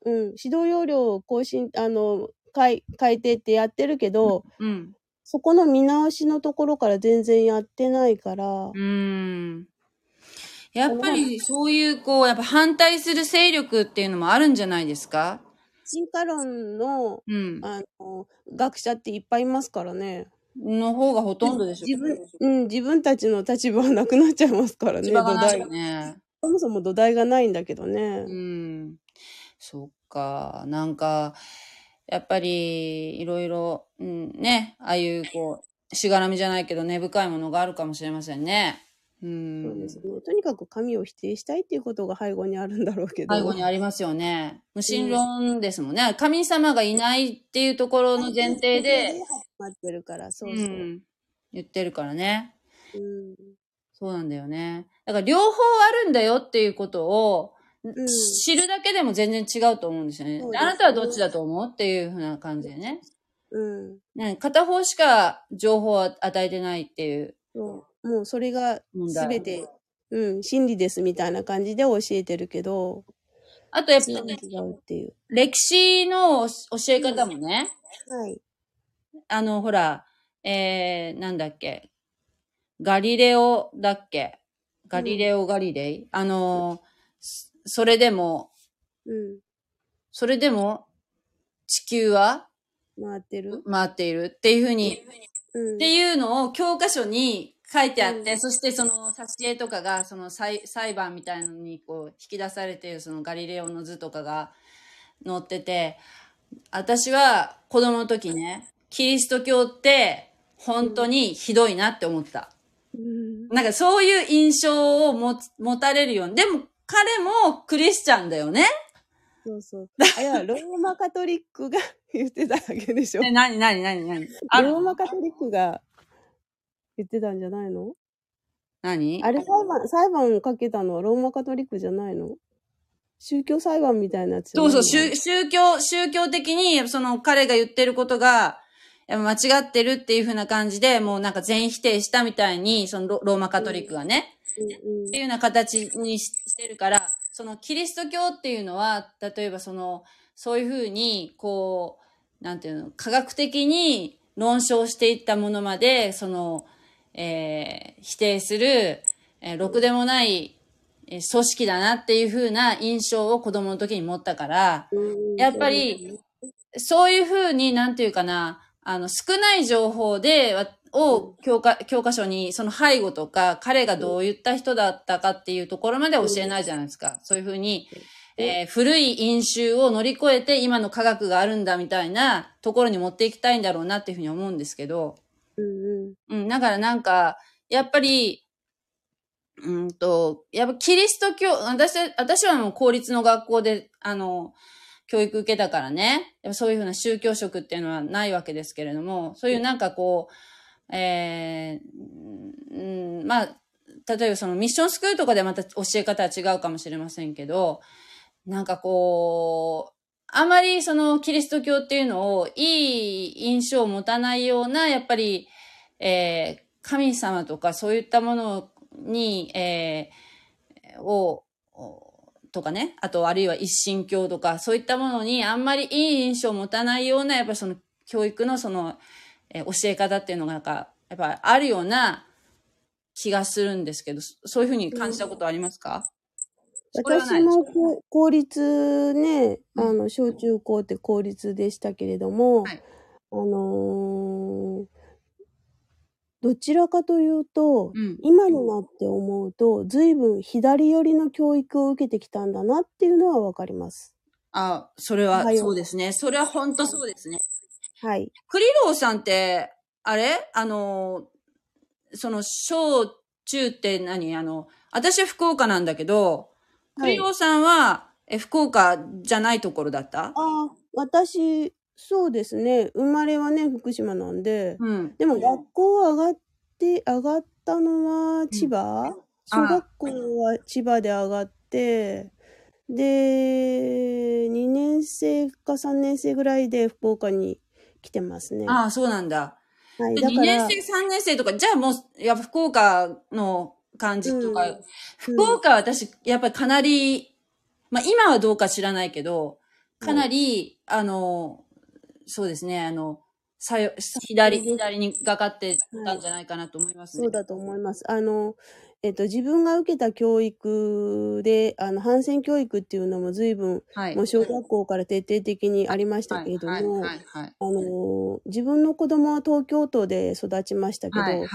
うん、指導要領を更新、あの、改改定ってやってるけど、うん。そこの見直しのところから全然やってないから、うーん。やっぱりそういう、こう、やっぱ反対する勢力っていうのもあるんじゃないですか？進化論の、うん。あの、学者っていっぱいいますからね。の方がほとんどでしょ。自分、うん、自分たちの立場はなくなっちゃいますからね、土台よね。そもそも土台がないんだけどね。うん。そっか。なんか、やっぱり、いろいろ、うん、ね、ああいう、こう、しがらみじゃないけど根深いものがあるかもしれませんね。うそうんですね。とにかく神を否定したいっていうことが背後にあるんだろうけど。背後にありますよね。無神論ですもんね。神様がいないっていうところの前提で、待ってるから、そううそう。ん、言ってるからね。うんそうなんだよね。だから両方あるんだよっていうことを、ん知るだけでも全然違うと思うんですよね。あなたはどっちだと思うっていうふうな感じでね。うん。ね片方しか情報を与えてないっていうそうもうそれが。全て、うん、真理ですみたいな感じで教えてるけど、あとやっぱ違うっていう。歴史の教え方もね、はい。あの、ほら、えー、なんだっけ、ガリレオだっけガリレオ・ガリレイ、あの、そそれでも、うん。それでも地球は回ってる。回っているっていうふうに、うん。っていうのを教科書に書いてあって、うんそしてその挿絵とかが、その裁裁判みたいなのにこう引き出されているそのガリレオの図とかが載ってて、私は子供の時ね、キリスト教って本当にひどいなって思った。うんなんかそういう印象を持つ持たれるように。でも彼もクリスチャンだよね。そうそう。あ、いや、ローマカトリックが言ってただけでしょ。え、なになになになに？あローマカトリックが言ってたんじゃないの？何？あれ裁判、裁判をかけたのはローマカトリックじゃないの？宗教裁判みたいなやつそうそう、宗宗教、宗教的に、その彼が言ってることが、間違ってるっていう風な感じで、もうなんか全否定したみたいに、そのロローマカトリックがね、うん。っていうような形にししてるから、そのキリスト教っていうのは、例えばその、そういうふうに、こう、なんていうの、科学的に論証していったものまで、その、えー否定する、えーろくでもない、えー組織だなっていうふうな印象を子供の時に持ったから、うん。やっぱり、そういうふうに、なんていうかな、あの、少ない情報で、わを教科、教科書に、その背後とか、彼がどういった人だったかっていうところまで教えないじゃないですか。そういうふうに、えー古い飲酒を乗り越えて今の科学があるんだみたいなところに持っていきたいんだろうなっていうふうに思うんですけど、うんうん、だからなんか、やっぱり、うんと、やっぱキリスト教、私、私はもう公立の学校で、あの、教育受けたからね、やっぱそういうふうな宗教色っていうのはないわけですけれども、そういうなんかこう、えーうん、まあ、例えばそのミッションスクールとかでまた教え方は違うかもしれませんけど、なんかこう、あまりそのキリスト教っていうのをいい印象を持たないような、やっぱり、えー神様とかそういったものに、えーを、とかね、あとあるいは一神教とか、そういったものにあんまりいい印象を持たないような、やっぱりその教育のその、えー教え方っていうのがなんか、やっぱあるような気がするんですけど、そういうふうに感じたことありますか、私も公立ね、うんあの、小中高って公立でしたけれども、はいあのーどちらかというと、うん。今になって思うと、随分左寄りの教育を受けてきたんだなっていうのはわかります。あ、それははいそうですね。それは本当そうですね。はい。クリローさんって、あれ？あの、その、小中って何？あの、私は福岡なんだけど、クリローさんは、え、福岡じゃないところだった？ああ、私、そうですね。生まれはね、福島なんで、うん。でも学校上がって、上がったのは千葉、小学校は千葉で上がって、で、2年生か3年生ぐらいで福岡に来てますね。ああ、そうなんだ。はい、でだから、2年生、3年生とか、じゃあもう、やっぱ福岡の感じとか、うん福岡は私、やっぱりかなり、まあ今はどうか知らないけど、かなり、あの、そうですね、あの、左、左にかかってたんじゃないかなと思いますね。そうだと思います。あの、えっと、自分が受けた教育で、あの、反戦教育っていうのも随分、はい。もう小学校から徹底的にありましたけれども、はい、はい、はい。あの、自分の子供は東京都で育ちましたけど。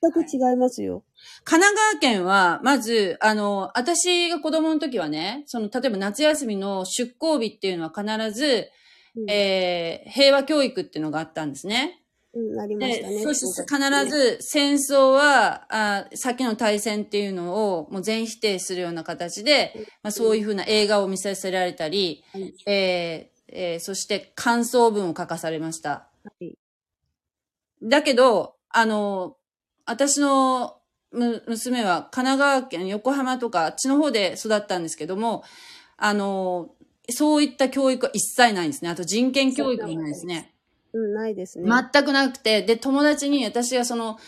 全く違いますよ。神奈川県は、まず、あの、私が子供の時はね、その、例えば夏休みの出校日っていうのは必ず、うんえー、平和教育っていうのがあったんですね。うん、ありましたね。で、そして必ず戦争は、あ先の大戦っていうのをもう全否定するような形で、まあ、そういうふうな映画を見させられたり、はいえーえーそして感想文を書かされました。はいだけど、あの、私のむ娘は神奈川県横浜とかあっちの方で育ったんですけども、あの、そういった教育は一切ないんですね。あと人権教育もないですね。うん、ないですね。全くなくて、で、友達に、私がその、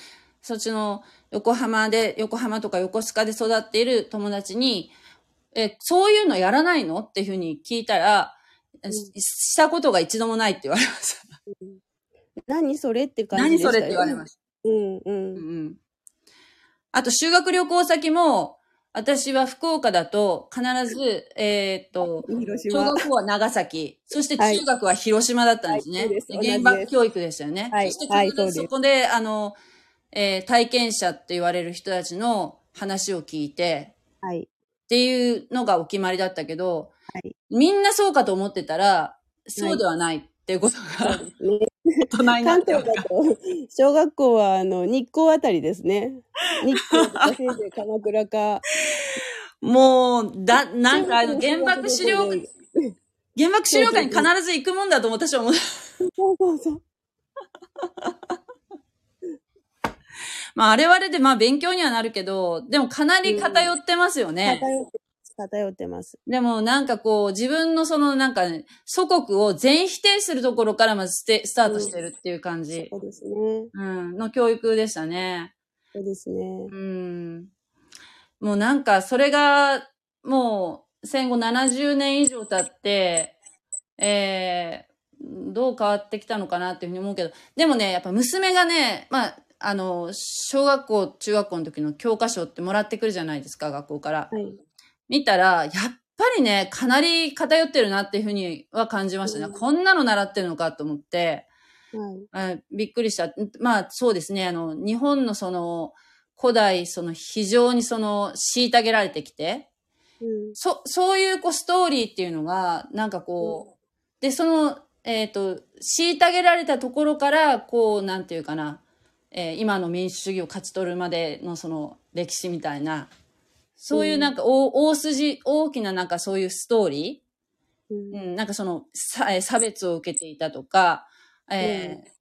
そっちの横浜で、横浜とか横須賀で育っている友達に、え、そういうのやらないの？っていうふうに聞いたら、んししたことが一度もないって言われました。何それって感じ何でしたよそれって言われました。うん、う。うんん。あと、修学旅行先も、私は福岡だと、必ず、えーっと。小学校は長崎、そしてはい中学は広島だったんですね。はいそうですで同じです原爆教育でしたよね。はいそしてそこで、あの、えー体験者って言われる人たちの話を聞いて、はい。っていうのがお決まりだったけど、はいみんなそうかと思ってたら、そうではないっていうことが、ね、大人にな関って東だと、小学校は、あの、日光あたりですね。日光とかせいぜい鎌倉か。もう、だ、なんかあの、原爆資料原爆資料館に必ず行くもんだと私は思う。そうそう。まあ、あれはあれで、まあ、勉強にはなるけど、でもかなり偏ってますよね。偏ってます。偏ってます。でもなんかこう、自分のそのなんか、ね、祖国を全否定するところからまずスタートしてるっていう感じ、そうですね。うん、の教育でしたね。そうですね。うん。もうなんか、それが、もう、戦後70年以上経って、えー、どう変わってきたのかなっていうふうに思うけど、でもね、やっぱ娘がね、まあ、あの、小学校、中学校の時の教科書ってもらってくるじゃないですか、学校から。はい。見たら、やっぱりね、かなり偏ってるなっていうふうには感じましたね。うんこんなの習ってるのかと思って、はい。あびっくりした。まあそうですね、あの、日本のその、古代、その非常にその、虐げられてきて、うん。そ、そういうこうストーリーっていうのが、なんかこう、で、その、えっ、と、虐げられたところから、こう、なんていうかな、えー今の民主主義を勝ち取るまでのその歴史みたいな、そういうなんか大大筋、大きななんかそういうストーリー、うん。うん、なんかその、さえー差別を受けていたとか、えー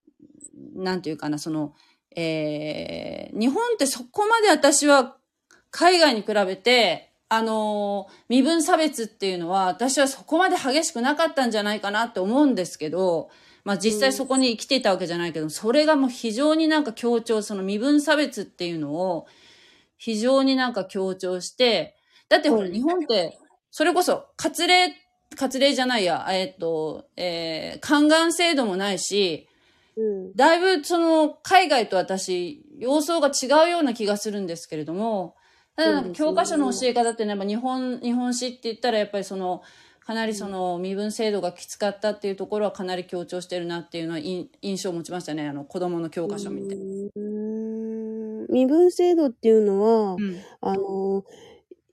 なんていうかな、その、えー日本ってそこまで私は海外に比べて、あのー身分差別っていうのは私はそこまで激しくなかったんじゃないかなって思うんですけど、まあ実際そこに生きていたわけじゃないけど、それがもう非常になんか強調、その身分差別っていうのを非常になんか強調して、だってほらうん日本って、それこそ、割礼、割礼じゃないや、えっと、えー、宦官制度もないし、うん。だいぶその海外と私、様相が違うような気がするんですけれども、ただなんか教科書の教え方ってね、やっぱ日本、日本史って言ったらやっぱりその、かなりその身分制度がきつかったっていうところはかなり強調してるなっていうのは印印象を持ちましたね。あの子供の教科書見て。身分制度っていうのは、うん。あの、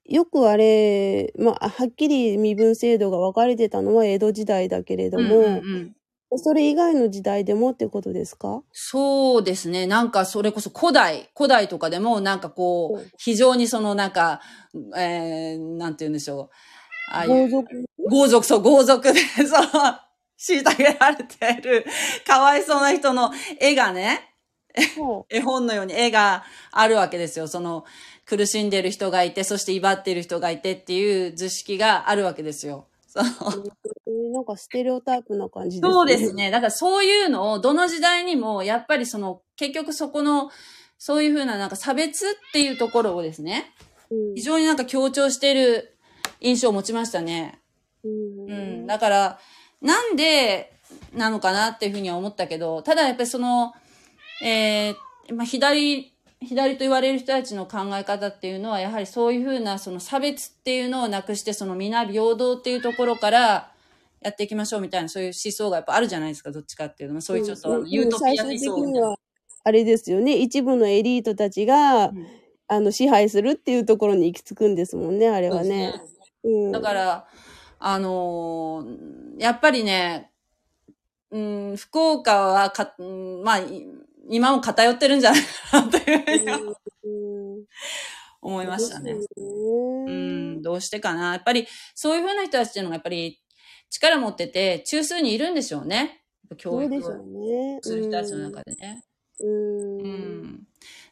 よくあれ、まあ、はっきり身分制度が分かれてたのは江戸時代だけれども、うんうんうんそれ以外の時代でもってことですか？そうですね。なんかそれこそ古代、古代とかでもなんかこう非常にそのなんか、えー、なんて言うんでしょう。ああ豪族？豪族、そう、豪族で、そう、虐げられてる、かわいそうな人の絵がね、も絵本のように絵があるわけですよ。その、苦しんでる人がいて、そして威張ってる人がいてっていう図式があるわけですよ。そうえーなんかステレオタイプな感じですね。そうですね。だからそういうのを、どの時代にも、やっぱりその、結局そこの、そういうふうななんか差別っていうところをですね、うん非常になんか強調している印象を持ちましたね。うんうん。だから、なんでなのかなっていうふうには思ったけど、ただやっぱりその、えー、まあ、左、左と言われる人たちの考え方っていうのは、やはりそういうふうなその差別っていうのをなくして、その皆平等っていうところからやっていきましょうみたいな、そういう思想がやっぱあるじゃないですか、どっちかっていうのは。そういうちょっとうんユートピア思想あれですよね。一部のエリートたちが、うんあの、支配するっていうところに行き着くんですもんね、あれはね。そうん。だから、あのーやっぱりね、うん、福岡はか、うんまあ、い今も偏ってるんじゃないかなというふう思いましたね。そうん、どうしてかな。やっぱり、そういうふうな人たちっていうのがやっぱり力持ってて、中数にいるんでしょうね。教育をね。する人たちの中でね。うん。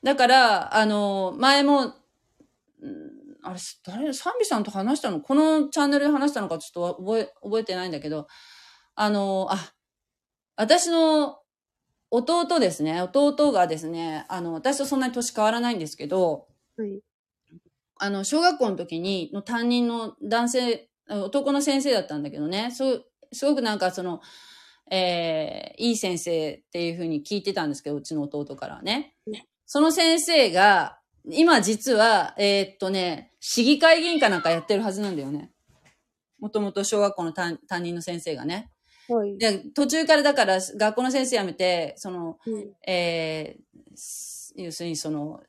だから、あの、前も、うんあれ、誰、サンビさんと話したの？このチャンネルで話したのかちょっと覚え、覚えてないんだけど、あの、あ、私の弟ですね、弟がですね、あの、私とそんなに年変わらないんですけど、はい。あの、小学校の時に、の担任の男性、あ男の先生だったんだけどね、そう、すごくなんかその、えーいい先生っていうふうに聞いてたんですけど、うちの弟からはねうん。その先生が、今実は、えーっとね、市議会議員かなんかやってるはずなんだよね。もともと小学校の担担任の先生がね。はい。で、途中からだから学校の先生辞めて、その、うんえーす要するにその、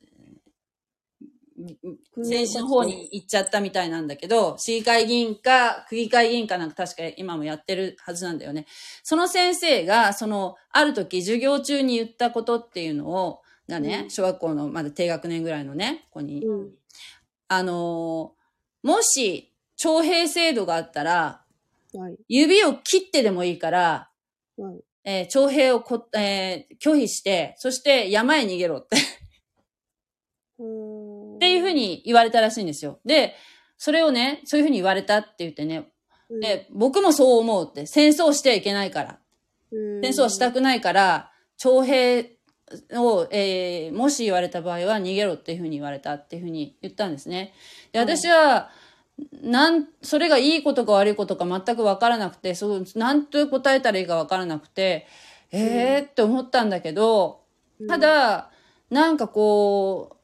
政治の方に行っちゃったみたいなんだけど、市議会議員か、区議会議員かなんか確か今もやってるはずなんだよね。その先生が、その、ある時授業中に言ったことっていうのを、がね、うん小学校のまだ低学年ぐらいのね、子に、うん。あのーもし、徴兵制度があったら、はい。指を切ってでもいいから、はい。えー徴兵をこ、えー拒否して、そして山へ逃げろって、っっていうふう、に言われたらしいんですよ。で、それをね、そういうふうに言われたって言ってね、で、僕もそう思うって、戦争してはいけないから、戦争はしたくないから、徴兵を、えーもし言われた場合は逃げろっていうふうに言われたっていうふうに言ったんですね。で、私は、なん、それがいいことか悪いことか全くわからなくて、そう、なんと答えたらいいかわからなくて、えーって思ったんだけど、ただ、なんかこ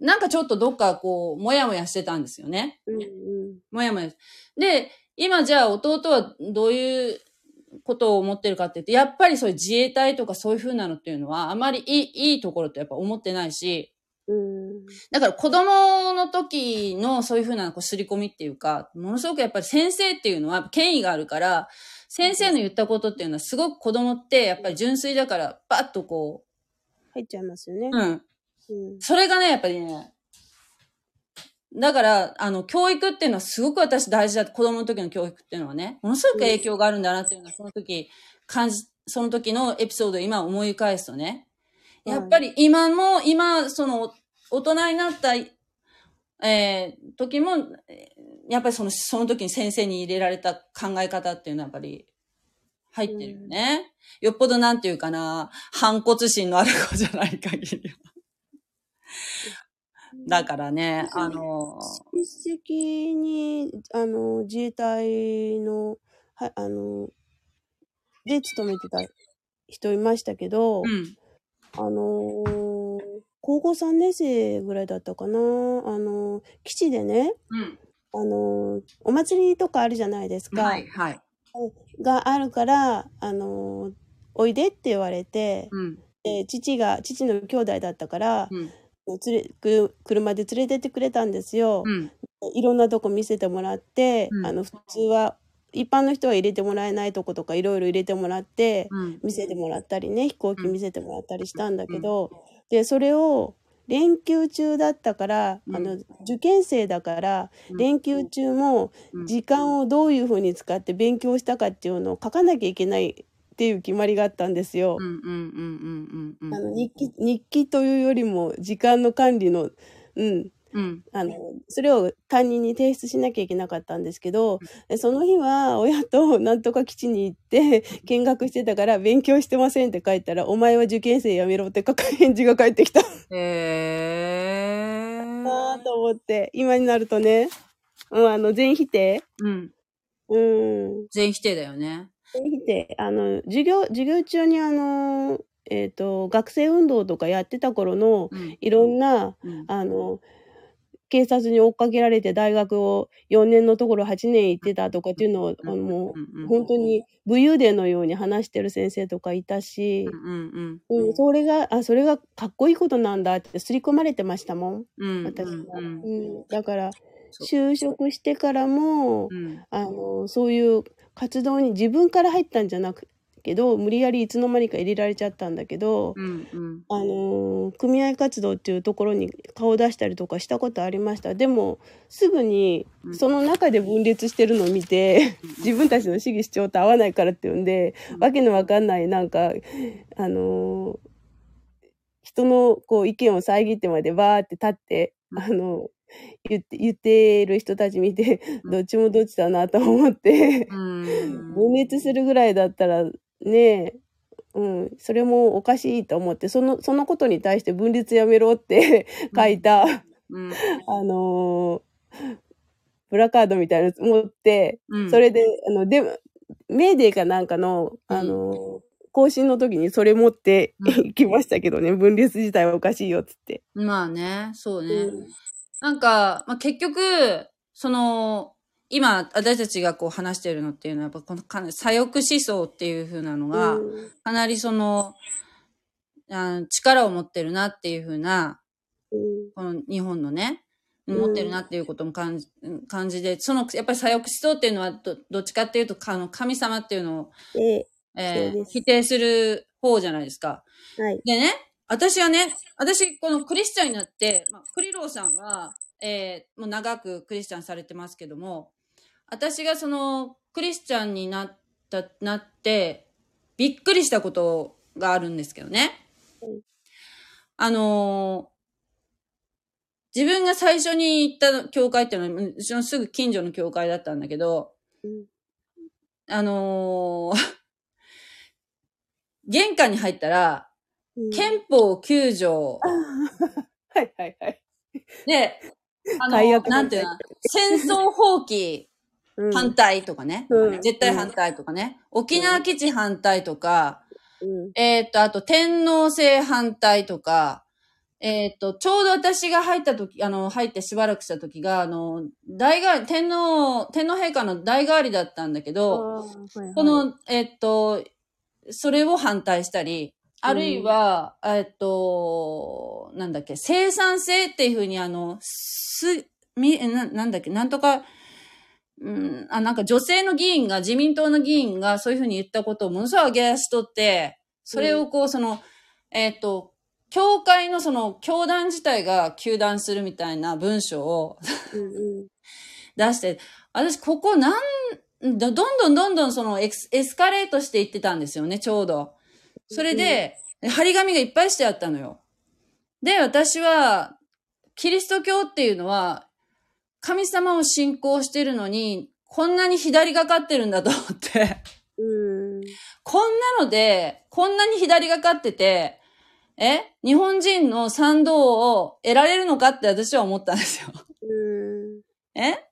う、なんかちょっとどっかこう、もやもやしてたんですよね。うんうんもやもや。で、今じゃあ弟はどういうことを思ってるかって言って、やっぱりそういう自衛隊とかそういう風なのっていうのは、あまりいい、いいところとやっぱ思ってないし、うんだから子供の時のそういう風なこう刷り込みっていうか、ものすごくやっぱり先生っていうのは権威があるから、先生の言ったことっていうのはすごく子供ってやっぱり純粋だから、バッとこ入っちゃいますよね。う、うん。うんそれがね、やっぱりね、だから、あの、教育っていうのはすごく私大事だ子供の時の教育っていうのはね、ものすごく影響があるんだなっていうのは、その時、感じ、その時のエピソードを今思い返すとね、やっぱり今も、今、その、大人になった、えー時も、えーやっぱりその、その時に先生に入れられた考え方っていうのはやっぱり入ってるよね。よっぽどなんていうかな、反骨心のある子じゃない限りは。だからね、あの、親戚に、あの、自衛隊の、は、あの、で勤めてた人いましたけど、うん、あのー高校3年生ぐらいだったかな。あのー基地でね、うん。あのーお祭りとかあるじゃないですか。はい、はい。があるから、あのーおいでって言われて、うん、で父が、父の兄弟だったから、うん、連れく車で連れてってくれたんですよ。うん、いろんなとこ見せてもらって、うんあの普通は一般の人は入れてもらえないとことかいろいろ入れてもらって、うん、見せてもらったりね飛行機見せてもらったりしたんだけど、でそれを連休中だったから、うん。あの受験生だから、うん。連休中もうん。時間をどういうふうに使って勉強したかっていうのを書かなきゃいけないっていう決まりがあったんですよ。日記というよりも時間の管理の、うん、うん、あの、それを担任に提出しなきゃいけなかったんですけど、でその日は親と なんとか基地に行って見学してたから勉強してませんって書いたら、お前は受験生やめろって書く返事が返ってきたへー。なぁと思って、今になるとね、うん、あの、全否定うん。うん。全否定だよね。全否定。あの、授業、授業中にあの、えっ、と、学生運動とかやってた頃の、うん、いろんな、うん、あの、警察に追っかけられて大学を4年のところ8年行ってたとかっていうのを、あのもう本当に武勇伝のように話してる先生とかいたしう、ん、それが、あ、それがかっこいいことなんだって刷り込まれてましたもん、うん、私は。うん、うん、だから、就職してからも、うん、あの、そういう活動に自分から入ったんじゃなくけど、無理やりいつの間にか入れられちゃったんだけど、うん、うん、あのー組合活動っていうところに顔を出したりとかしたことありました。でも、すぐにうん。その中で分裂してるのを見て、自分たちの主義主張と合わないからっていうんで、わけのわかんない、なんか、あのー人のこう意見を遮ってまでバーって立って、うん。あの言って、言ってる人たち見て、うん。どっちもどっちだなと思って、うん、分裂するぐらいだったらねうん、それもおかしいと思って、その、そのことに対して分裂やめろって書いた、うん、あのープラカードみたいなの持って、うん、それで、あの、でも、メーデーかなんかの、あのー更新の時にそれ持ってきましたけどね、分裂自体はおかしいよっつって。まあね、そうね。うん。なんか、まあ、結局、その、今、私たちがこう話しているのっていうのは、やっぱこのかなり左翼思想っていう風なのが、うんかなりその、あ力を持ってるなっていう風な、うんこの日本のね、うん持ってるなっていうことも感じ、感じで、その、やっぱり左翼思想っていうのはど、どっちかっていうと、あの、神様っていうのを、で、えー否定する方じゃないですか。はい。でね、私はね、私、このクリスチャンになって、まあ、クリローさんは、えーもう長くクリスチャンされてますけども、私がその、クリスチャンになった、なって、びっくりしたことがあるんですけどね。うん。あのー自分が最初に行った教会っていうのは、うちのすぐ近所の教会だったんだけど、うん。あのー玄関に入ったら、うん。憲法9条。はいはいはい。で、あの、なんていうの、戦争放棄うん。反対とかね、うん。絶対反対とかね、沖縄基地反対とか、うん。えーっと、あと天皇制反対とか、えーっと、ちょうど私が入った時、あの、入ってしばらくした時が、あの、大替わり、天皇、天皇陛下の代替わりだったんだけど、あーはいはい。この、えーっと、それを反対したり、あるいは、えーっと、なんだっけ、生産性っていうふうに、あの、す、み、ななんだっけ、なんとか、うん、あ、なんか女性の議員が、自民党の議員がそういうふうに言ったことをものすごい上げ足取って、それをこう、その、えっと、教会のその、教団自体が糾弾するみたいな文章を出して、私、ここなん、どんどんどんどんそのエエスカレートしていってたんですよね、ちょうど。それで、張り紙がいっぱいしてあったのよ。で、私は、キリスト教っていうのは、神様を信仰してるのに、こんなに左がかってるんだと思って、うんこんなので、こんなに左がかってて、え日本人の賛同を得られるのかって私は思ったんですよ。うんえ？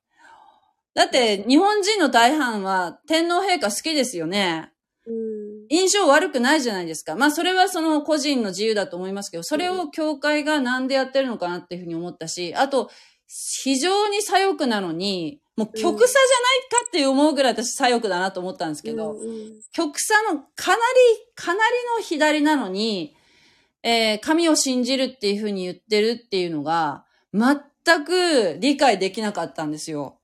だって、日本人の大半は天皇陛下好きですよね。うん印象悪くないじゃないですか。まあ、それはその個人の自由だと思いますけど、それを教会がなんでやってるのかなっていうふうに思ったし、あと、非常に左翼なのに、もう極左じゃないかって思うぐらい私左翼だなと思ったんですけど、うん極左のかなり、かなりの左なのに、えー神を信じるっていうふうに言ってるっていうのが、全く理解できなかったんですよ。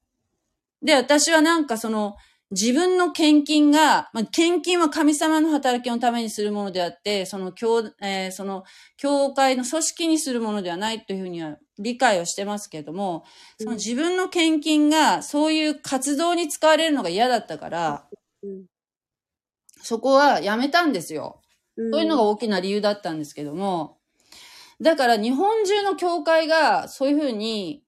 で、私はなんかその、自分の献金が、まあ、献金は神様の働きのためにするものであって、その教、えーその、教会の組織にするものではないというふうには理解をしてますけれども、その自分の献金がそういう活動に使われるのが嫌だったから、うん。そこはやめたんですよ。うん。そういうのが大きな理由だったんですけども、だから日本中の教会がそういうふうに、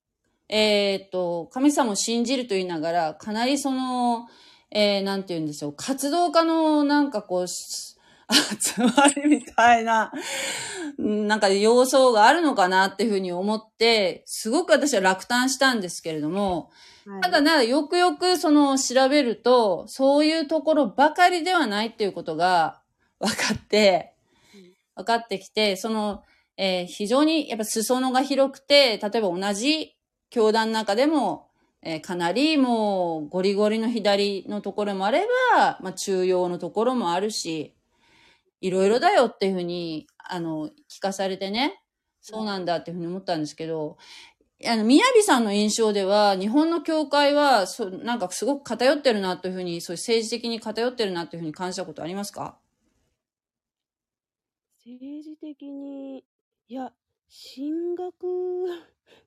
えーっと、神様を信じると言いながら、かなりその、えー、なんて言うんでしょう、活動家のなんかこう、し集まりみたいな、うんなんか要素があるのかなっていうふうに思って、すごく私は落胆したんですけれども、はい。ただな、よくよくその調べると、そういうところばかりではないっていうことが分かってうん、分かってきて、その、えー非常にやっぱ裾野が広くて、例えば同じ教団の中でも、えーかなりもうゴリゴリの左のところもあれば、まあ中央のところもあるし、いろいろだよっていうふうに、あの、聞かされてね、そうなんだっていうふうに思ったんですけど、あの、宮城さんの印象では、日本の教会は、そ、なんかすごく偏ってるなというふうに、そういう政治的に偏ってるなというふうに感じたことありますか？政治的に、いや、進学、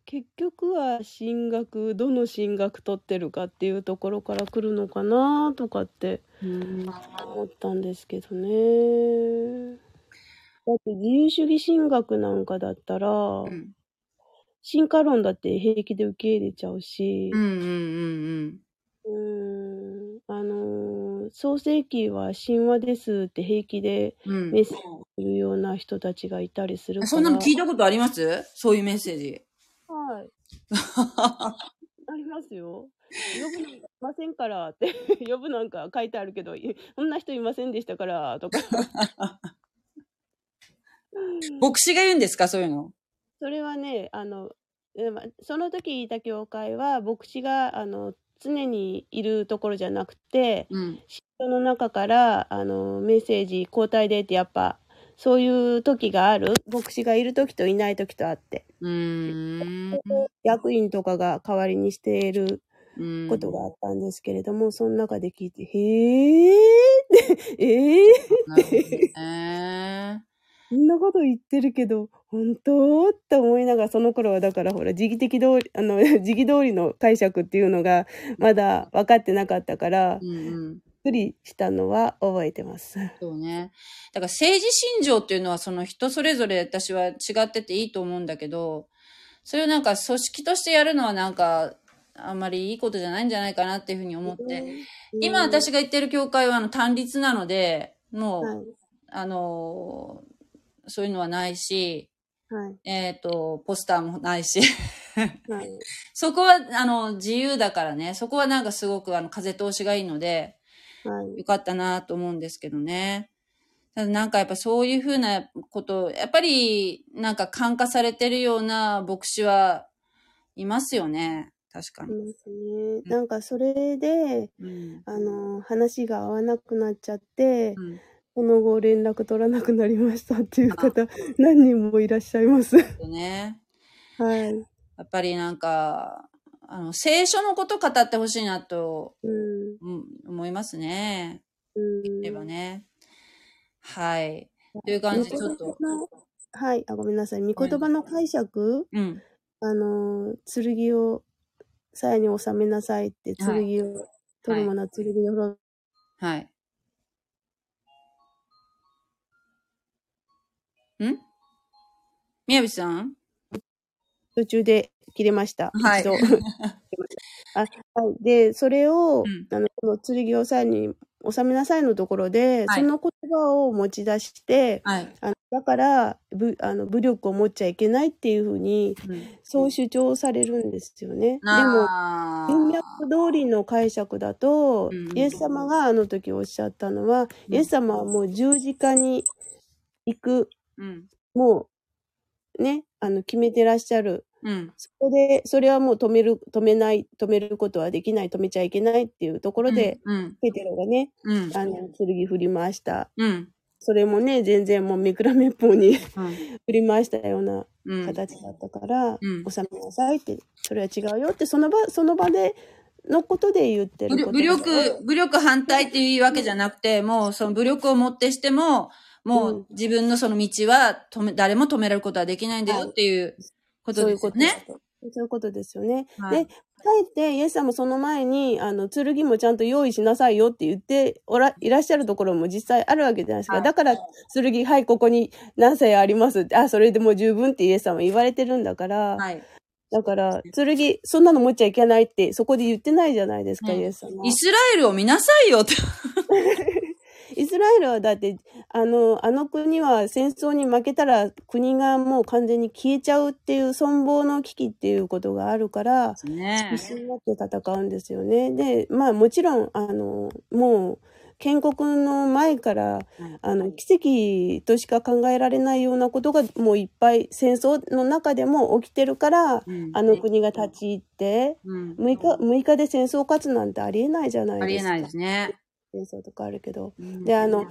結局は進学、どの進学取ってるかっていうところから来るのかなとかって思ったんですけどね。だって自由主義進学なんかだったら、うん。進化論だって平気で受け入れちゃうしうん、うんうんうーん、あのー創世記は神話ですって平気でうん。うんメッセージするような人たちがいたりするから。そんなの聞いたことあります？そういうメッセージ。はい。ありますよ。呼ぶいませんからって、呼ぶなんか書いてあるけど、いそんな人いませんでしたからとか。牧師が言うんですかそういうの？それはね、あの、えまその時いた教会は、牧師があの常にいるところじゃなくて、うん。人の中からあのメッセージ交代でってやっぱそういう時がある牧師がいる時といない時とあって。役員とかが代わりにしているうんことがあったんですけれども、その中で聞いて、へー えーなるほどね。そんなこと言ってるけど、本当？って思いながら、その頃はだからほら、時期的通り、あの、時期通りの解釈っていうのが、まだ分かってなかったから、うんうん。くりしたのは覚えてます。そうね。だから政治信条っていうのはその人それぞれ私は違ってていいと思うんだけど、それをなんか組織としてやるのはなんかあんまりいいことじゃないんじゃないかなっていうふうに思って。今私が言ってる教会はあの単立なので、もう、はいあのーそういうのはないし、はい。えっ、と、ポスターもないし。はい。そこは、あの、自由だからね。そこはなんかすごく、あの、風通しがいいので、はい。よかったなと思うんですけどね。ただなんかやっぱそういうふうなこと、やっぱりなんか感化されてるような牧師はいますよね。確かに。すね。なんかそれで、うん。あの、話が合わなくなっちゃって、うん。その後連絡取らなくなりましたっていう方、何人もいらっしゃいます。とね。はい。やっぱりなんか、あの、聖書のこと語ってほしいなと、うん。うん、思いますね。うん。でればね。はい。という感じで、ちょっと。のはい。あ、ごめんなさい。御言葉の解釈、うん。あの、剣を、鞘に収めなさいって、剣はいを、取るものは剣で滅ぶはい。ん？宮部さん？途中で切れました。はい。あはい。で、それを、うんあの、この剣を鞘に収めなさいのところで、はいその言葉を持ち出して、はい。あのだから武あの、武力を持っちゃいけないっていうふうに、うん、そう主張されるんですよね。でも、文脈通りの解釈だと、うんイエス様があの時おっしゃったのは、うんイエス様はもう十字架に行く、うん。もう、ね、あの、決めてらっしゃる。うん。そこで、それはもう止める、止めない、止めることはできない、止めちゃいけないっていうところで、うん。ペテロがね、うん。あの、剣振り回した。うん。それもね、全然もうめくらめっぽうにうん。振り回したようなうん。形だったから、うん収めなさいって、それは違うよって、その場、その場で、のことで言ってる武力、武力反対っていうわけじゃなくて、もうその武力をもってしても、もうんう自分のその道は止め、誰も止められることはできないんだよっていうことそういうですよね。そういうことですよね。はいで、かえって、イエス様その前に、あの、剣もちゃんと用意しなさいよって言っておら、いらっしゃるところも実際あるわけじゃないですか。はいだから、剣、はい、ここに何歳ありますって、あ、それでもう十分ってイエス様言われてるんだから、はい。だから、剣、そんなの持っちゃいけないって、そこで言ってないじゃないですか、うんイエス様。イスラエルを見なさいよって。イスラエルはだって、あの、あの国は戦争に負けたら国がもう完全に消えちゃうっていう存亡の危機っていうことがあるから、ね必死になって戦うんですよね。で、まあもちろん、あの、もう、建国の前から、あの、奇跡としか考えられないようなことがもういっぱい戦争の中でも起きてるから、うんあの国が立ち入って、うん。6日、6日で戦争勝つなんてありえないじゃないですか。ありえないですね。戦争とかあるけど。うんで、あの、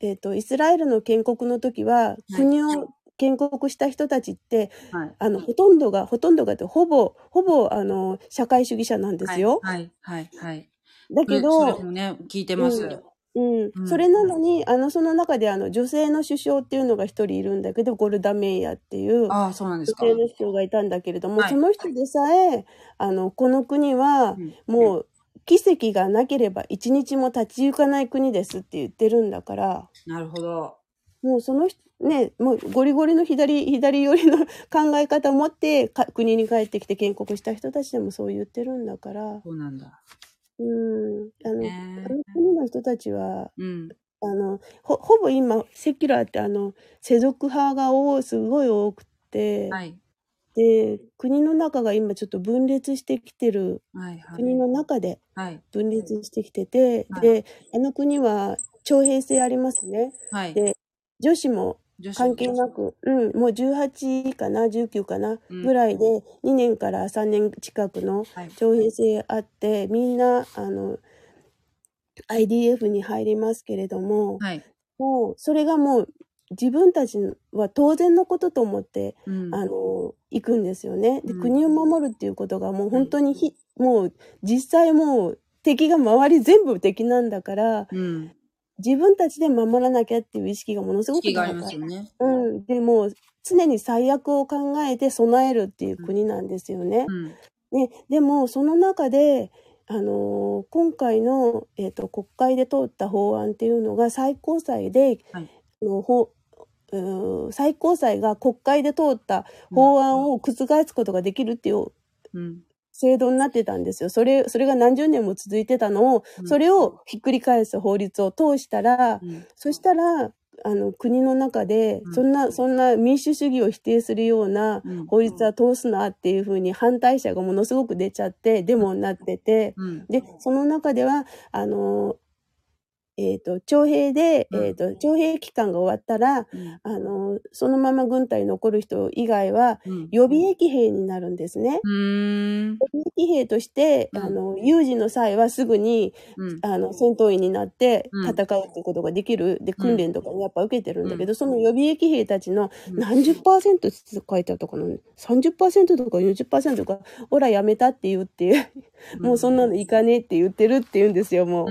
えっ、と、イスラエルの建国の時は、国を建国した人たちって、はい。あの、ほとんどが、ほとんどがって、ほぼ、ほぼ、あの、社会主義者なんですよ。はい、はい、はい。だけど、もね、聞いてます。うんうん、うんそれなのに、あの、その中で、あの、女性の首相っていうのが一人いるんだけど、ゴルダ・メイヤーっていう、ああ、そうなんですか。女性の首相がいたんだけれども、はいその人でさえ、あの、この国はう、んもう、奇跡がなければ一日も立ち行かない国ですって言ってるんだから、なるほど。もうその人、ね、もうゴリゴリの左、左寄りの考え方を持ってか国に帰ってきて建国した人たちでもそう言ってるんだから、そうなんだ。うん、あの、ねあの国の人たちは、うん。あの、ほ、ほぼ今、セキュラーってあの、世俗派が多い、すごい多くて、はい。で、国の中が今ちょっと分裂してきてる、はい、はい。国の中ではい。分裂してきてて、はいで、あの国は徴兵制ありますね。はい。で女子も関係なく、うん、もう18かな、19かな、うんぐらいで、2年から3年近くのはい。徴兵制あって、みんな、あの、IDF に入りますけれども、はい。もう、それがもう、自分たちは当然のことと思って、うん。あの、行くんですよね。で、うん国を守るっていうことがもう本当にひ、もう、実際もう、敵が周り全部敵なんだから、うん。自分たちで守らなきゃっていう意識がものすごく高い。ますよね。うん。でも、常に最悪を考えて備えるっていう国なんですよね。うん。ね、でも、その中で、あのー今回の、えっ、と、国会で通った法案っていうのが最高裁で、はいあの法うー最高裁が国会で通った法案を覆すことができるっていううん。制度になってたんですよ。それ、それが何十年も続いてたのを、うんそれをひっくり返す法律を通したら、うん。そしたら、あの、国の中でう、んそんな、そんな民主主義を否定するようなうん法律は通すなっていうふうに反対者がものすごく出ちゃって、デモになってて、うん。で、その中では、あの、えっ、と、徴兵で、うんえっ、と、徴兵期間が終わったら、うんあの、そのまま軍隊に残る人以外は、うん。予備役兵になるんですね。うーん。予備役兵として、うんあの、有事の際はすぐに、うん。あの、戦闘員になってうん戦うってことができる。で、うん訓練とかもやっぱ受けてるんだけど、うその予備役兵たちのうん何十パーセントって書いてあったかな ?30% とか40%とか、ほらやめたって言うっていう、もうそんなのいかねえって言ってるって言うんですよ、もう。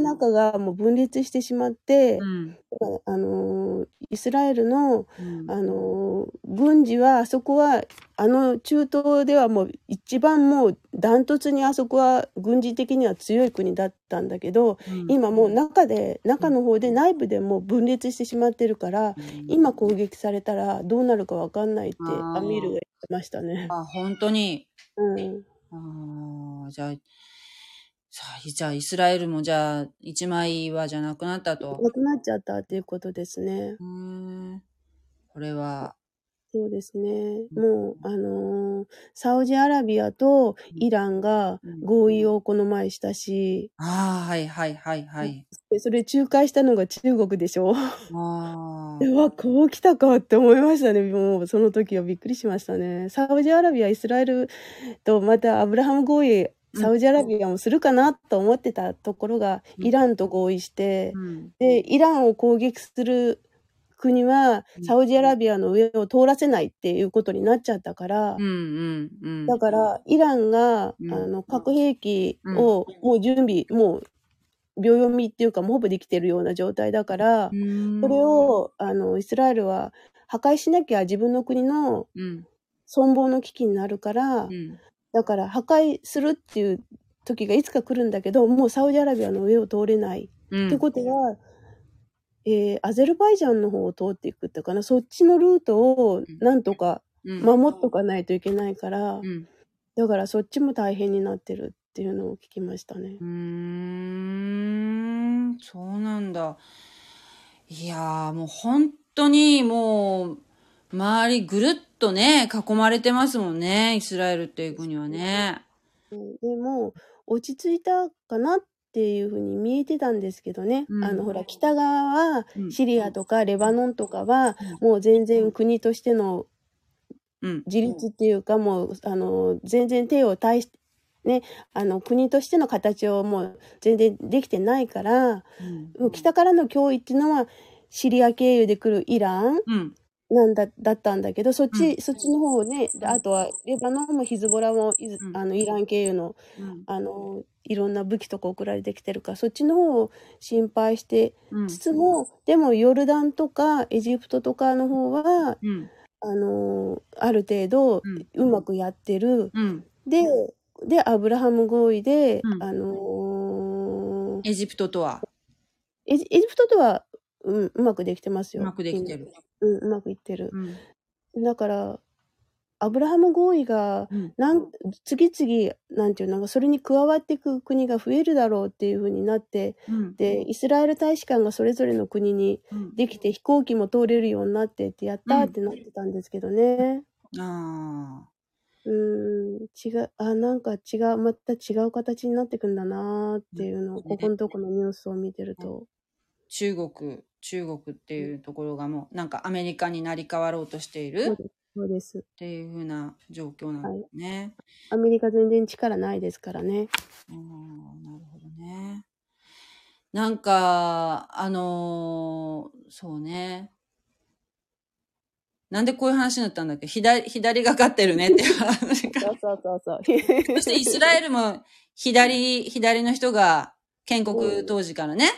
中がもう分裂してしまって、うん。あのーイスラエルの、うん。あのー軍事はあそこはあの中東ではもう一番もうダントツにあそこは軍事的には強い国だったんだけどうん、今もう中で中の方で内部でもう分裂してしまってるから今攻撃されたらどうなるかわかんないってアミールが言ってましたね。あ、本当に。うん、ああ、じゃあ、じゃあ、イスラエルもじゃあ、一枚岩じゃなくなったと。なくなっちゃったっていうことですね。うーん。これは、そうですね。もう、あのーサウジアラビアとイランが合意をこの前したし、ああ、はいはいはいはい。でそれ仲介したのが中国でしょ。あうわ、こう来たかって思いましたね。もう、その時はびっくりしましたね。サウジアラビア、イスラエルとまたアブラハム合意、サウジアラビアもするかなと思ってたところが、うん。イランと合意して。で、イランを攻撃する国はうん、サウジアラビアの上を通らせないっていうことになっちゃったから、うんうんうん。だから、イランが、うん。あの、核兵器を、もう準備、もう、秒読みっていうか、もうほぼできてるような状態だから、うーん、それを、あの、イスラエルは破壊しなきゃ自分の国のうん、存亡の危機になるから、うん、だから破壊するっていう時がいつか来るんだけど、もうサウジアラビアの上を通れない。うん。ってことは、えーアゼルバイジャンの方を通っていくっていうかな、そっちのルートをなんとかうん、守っとかないといけないから、うん。だからそっちも大変になってるっていうのを聞きましたねう。ーん、そうなんだ。いやー、もう本当にもう、周りぐるっとね、囲まれてますもんね、イスラエルっていう国はね。うんでも、落ち着いたかなっていうふうに見えてたんですけどね。うんあの、ほら、北側はうん、シリアとかレバノンとかは、もう全然国としてのうん。自立っていうか、もう、あの、全然手を対して、ね、あの、国としての形をもう全然できてないから、もう北からの脅威っていうのは、シリア経由で来るイランうん。なんだ、だったんだけど、そっち、うそっちの方ね、であとは、レバノンもヒズボラもイズ、うんあの、イラン経由の、うん。あの、いろんな武器とか送られてきてるから、そっちの方を心配してうん。つつも、でもヨルダンとかエジプトとかの方は、うん。あの、ある程度うまくやってる。うん。で、で、アブラハム合意で、うんあのエジプトとは？エジ、エジプトとは、うん、うまくできてますよ。うまくできてる。うん、うまくいってる。うん。だから、アブラハム合意が、うん。なん次々、なんていうのか、それに加わっていく国が増えるだろうっていうふうになって、うん。で、イスラエル大使館がそれぞれの国にうん。できて飛行機も通れるようになってってやったーってなってたんですけどね。ああ。うーん、違う、あ、なんか違う、また違う形になってくんだなーっていうのを、ねここのとこのニュースを見てると。中国、中国っていうところがもう、なんかアメリカになり変わろうとしているっそうです。そうです。ていう風な状況なんですね。アメリカ全然力ないですからね。ああ、なるほどね。なんか、あのーそうね。なんでこういう話になったんだっけ？左、左がかってるねっていう 話が。そうそうそうそう。そしてイスラエルも左、左の人が建国当時からね、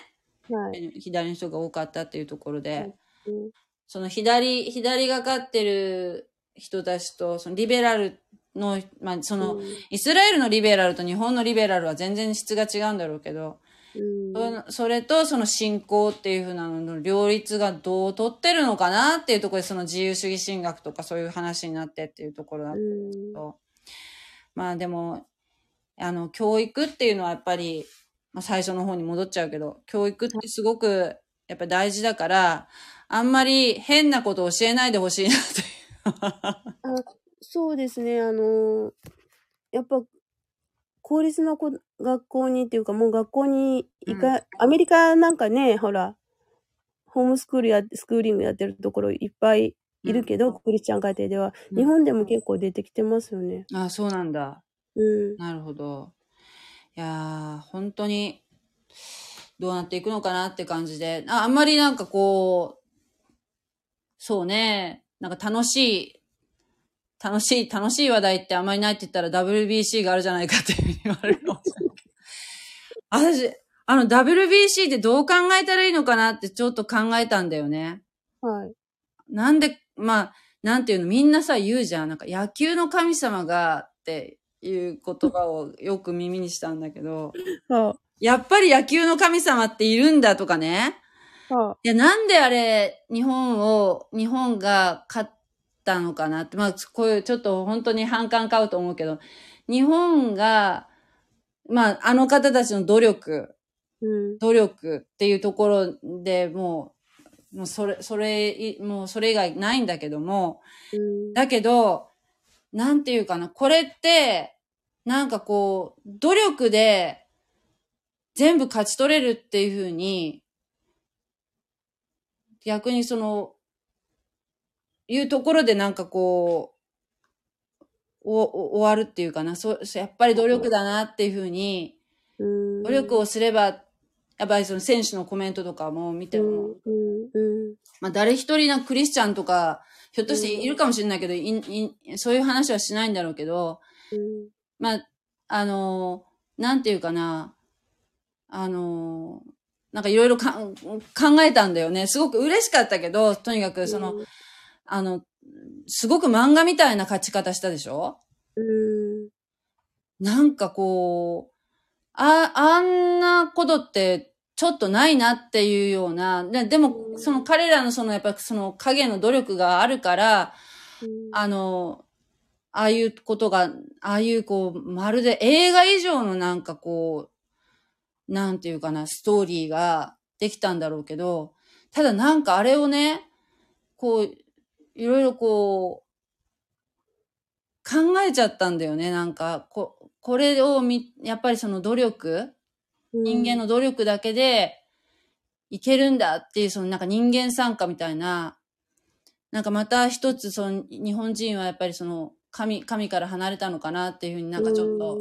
はい。左の人が多かったっていうところで、はいうん。その左、左がかってる人たちと、そのリベラルの、まあその、うん。イスラエルのリベラルと日本のリベラルは全然質が違うんだろうけど、うん。それとその信仰っていう風なのの両立がどう取ってるのかなっていうところでその自由主義神学とかそういう話になってっていうところだったうんけど、まあでも、あの、教育っていうのはやっぱり、まあ最初の方に戻っちゃうけど、教育ってすごく、やっぱ大事だから、あんまり変なことを教えないでほしいなという。あそうですね、あの、やっぱ、公立の子学校にっていうか、もう学校に行か、アメリカなんかね、ほら、ホームスクールや、スクーリングやってるところいっぱいいるけど、クリスチャン家庭では、うん日本でも結構出てきてますよね。あ、そうなんだ。うん。なるほど。いやー、本当に、どうなっていくのかなって感じで、ああんまりなんかこう、そうね、なんか楽しい、楽しい、楽しい話題ってあんまりないって言ったら WBC があるじゃないかっていうふうに言われるかもしれないけど。私、あの WBC ってどう考えたらいいのかなってちょっと考えたんだよね。はい。なんで、まあ、なんていうの、みんなさ、言うじゃん。なんか、野球の神様が、っていう言葉をよく耳にしたんだけど、はやっぱり野球の神様っているんだとかね。あ、はあ、いや、なんであれ、日本を、日本が勝ったのかなって、まあ、こういう、ちょっと本当に反感買うと思うけど、日本が、まあ、あの方たちの努力、うん。努力っていうところでもう、もうそれ、それ、もうそれ以外ないんだけども、うん。だけど、なんていうかな、これって、なんかこう、努力で全部勝ち取れるっていうふうに、逆にその、いうところでなんかこう、お、お終わるっていうかな、そう、やっぱり努力だなっていうふうに、うん。努力をすれば、やっぱりその選手のコメントとかも見ても。まあ誰一人なクリスチャンとか、ひょっとしているかもしれないけど、いいそういう話はしないんだろうけど、うん。まあ、あのーなんていうかな、あのーなんかいろいろ考えたんだよね。すごく嬉しかったけど、とにかくその、あの、すごく漫画みたいな勝ち方したでしょ？うん。なんかこう、あ、あんなことってちょっとないなっていうような、ででも、その彼らのそのやっぱその影の努力があるから、あの、ああいうことが、ああいうこう、まるで映画以上のなんかこう、なんていうかな、ストーリーができたんだろうけど、ただなんかあれをね、こう、いろいろこう、考えちゃったんだよね。なんか、こ、これをみ、やっぱりその努力、人間の努力だけでいけるんだっていう、そのなんか人間参加みたいな、なんかまた一つその日本人はやっぱりその神、神から離れたのかなっていうふうになんかちょっと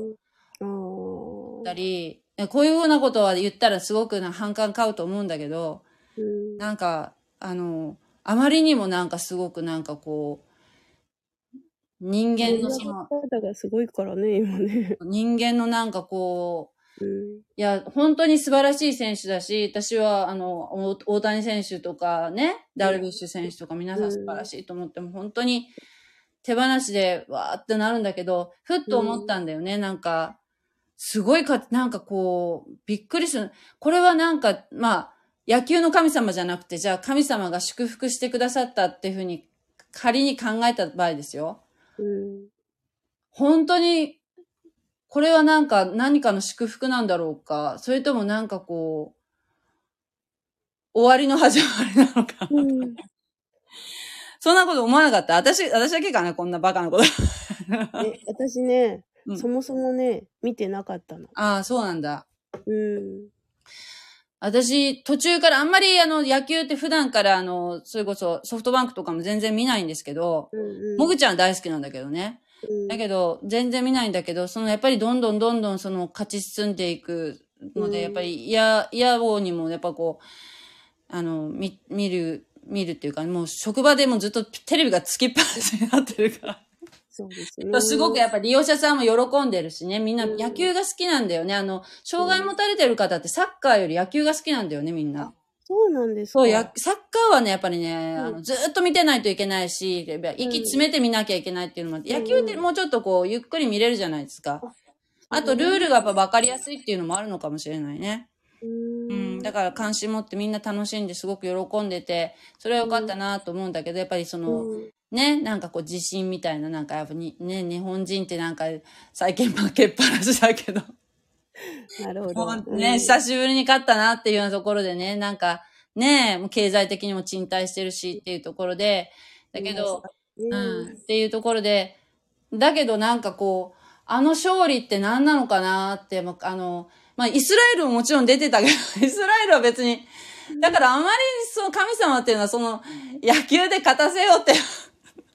と、思ったり、こういうようなことは言ったらすごくな反感買うと思うんだけど、うん。なんか、あの、あまりにもなんかすごくなんかこう、人間のその、方がすごいからね、今ね。人間のなんかこう、うん。いや、本当に素晴らしい選手だし、私は、あの、お大谷選手とかね、ダルビッシュ選手とか皆さん素晴らしいと思っても、本当に手放しでわーってなるんだけど、ふっと思ったんだよね、なんか、すごいか、なんかこう、びっくりする。これはなんか、まあ、野球の神様じゃなくて、じゃあ神様が祝福してくださったっていうふうに、仮に考えた場合ですよ。うん。本当に、これはなんか何かの祝福なんだろうか、それともなんかこう、終わりの始まりなのか。うん。そんなこと思わなかった私、私だけかなこんなバカなこと。え、私ね、うんそもそもね、見てなかったの。ああ、そうなんだ。うん。私、途中からあんまりあの、野球って普段からあの、それこそソフトバンクとかも全然見ないんですけど、うんうん。もぐちゃんは大好きなんだけどね。うんだけど、全然見ないんだけど、そのやっぱりどんどんどんどんその勝ち進んでいくので、うんやっぱり嫌、嫌王にもやっぱこう、あの、見、見る、見るっていうか、もう職場でもずっとテレビがつきっぱなしになってるから。そうですね。すごくやっぱ利用者さんも喜んでるしね、みんなうん野球が好きなんだよね。あの、障害持たれてる方ってサッカーより野球が好きなんだよね、みんな。そうなんですか。そう、や、サッカーはね、やっぱりね、うんあのずーっと見てないといけないし、息詰めて見なきゃいけないっていうのもあって、うん野球ってもうちょっとこう、ゆっくり見れるじゃないですか。あと、ルールがやっぱ分かりやすいっていうのもあるのかもしれないね。ううん。ん。だから関心持ってみんな楽しんですごく喜んでて、それは良かったなと思うんだけど、やっぱりその、うんね、なんかこう自信みたいな、なんかやっぱに、ね、日本人ってなんか最近負けっぱなしだけど、なるほど。もうね、久しぶりに勝ったなっていうようなところでね、なんか、ねえ、もう経済的にも賃貸してるしっていうところで、だけど、うん、っていうところで、だけどなんかこう、あの勝利って何なのかなって、まあの、まあ、イスラエルももちろん出てたけど、イスラエルは別に、だからあまりその神様っていうのはその野球で勝たせようって、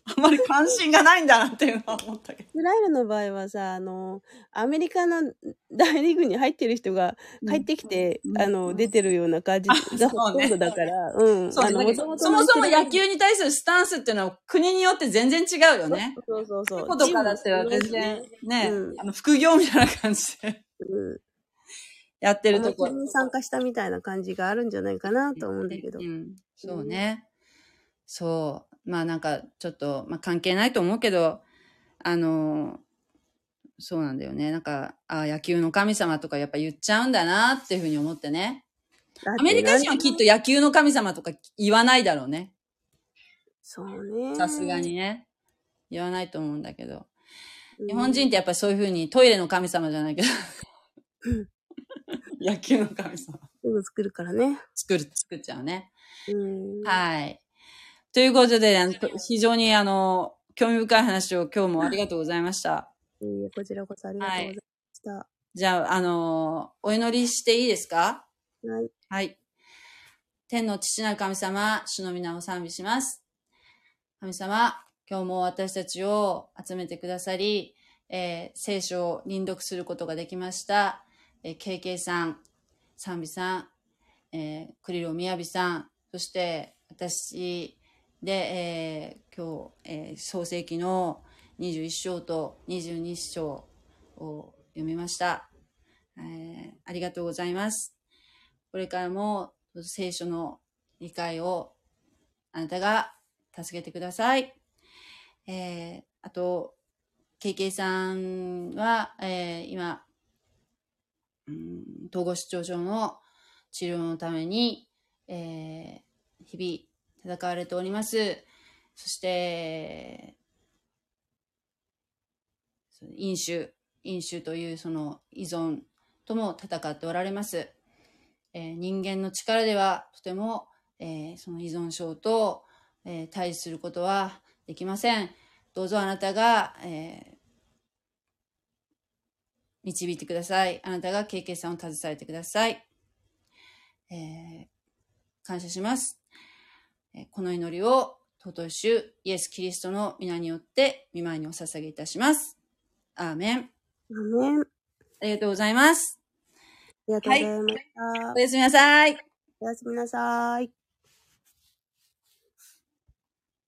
あまり関心がないんだなっていうのは思ったけど。イスラエルの場合はさ、あの、アメリカの大リーグに入ってる人が帰ってきて、うんあの、出てるような感じがほとんどだから、うん。そそもそも野球に対するスタンスっていうのは国によって全然違うよね。そうそうそう。ことからっては全然ね、うんあの副業みたいな感じでうん。やってるとこに参加したみたいな感じがあるんじゃないかなと思うんだけど。うん、そうね。そう。まあなんかちょっと、まあ関係ないと思うけど、あの、そうなんだよね。なんか、あ野球の神様とかやっぱ言っちゃうんだなっていうふうに思ってね。アメリカ人はきっと野球の神様とか言わないだろうね。そうね。さすがにね。言わないと思うんだけど。うん。日本人ってやっぱりそういうふうにトイレの神様じゃないけど。野球の神様。すぐ作るからね。作る、作っちゃうね。うん。はい。ということで、あの非常にあの、興味深い話を今日もありがとうございました。いいえこちらこそありがとうございました。じゃあ、あの、お祈りしていいですか？はい。はい。天の父なる神様、主の皆を賛美します。神様、今日も私たちを集めてくださり、えー聖書を輪読することができました。えー、KK さん、賛美さん、えー、クリロみやびさん、そして私で、えー今日、えー創世記の21章と22章を読みました。えーありがとうございます。これからも聖書の理解をあなたが助けてください。えーあと、KK さんは、えー今、うん統合失調症の治療のために、えー日々戦われております。そして、飲酒、飲酒というその依存とも戦っておられます。えー人間の力ではとても、えーその依存症と、えー対峙することはできません。どうぞあなたが、え導いてください。あなたが経験さんを携えてください。え感謝します。えーこの祈りを尊い主イエス・キリストの皆によって見舞いにお捧げいたします。アーメン。アメン。あありがとうございます。りがとうございました。おやすみなさい。おやすみなさい。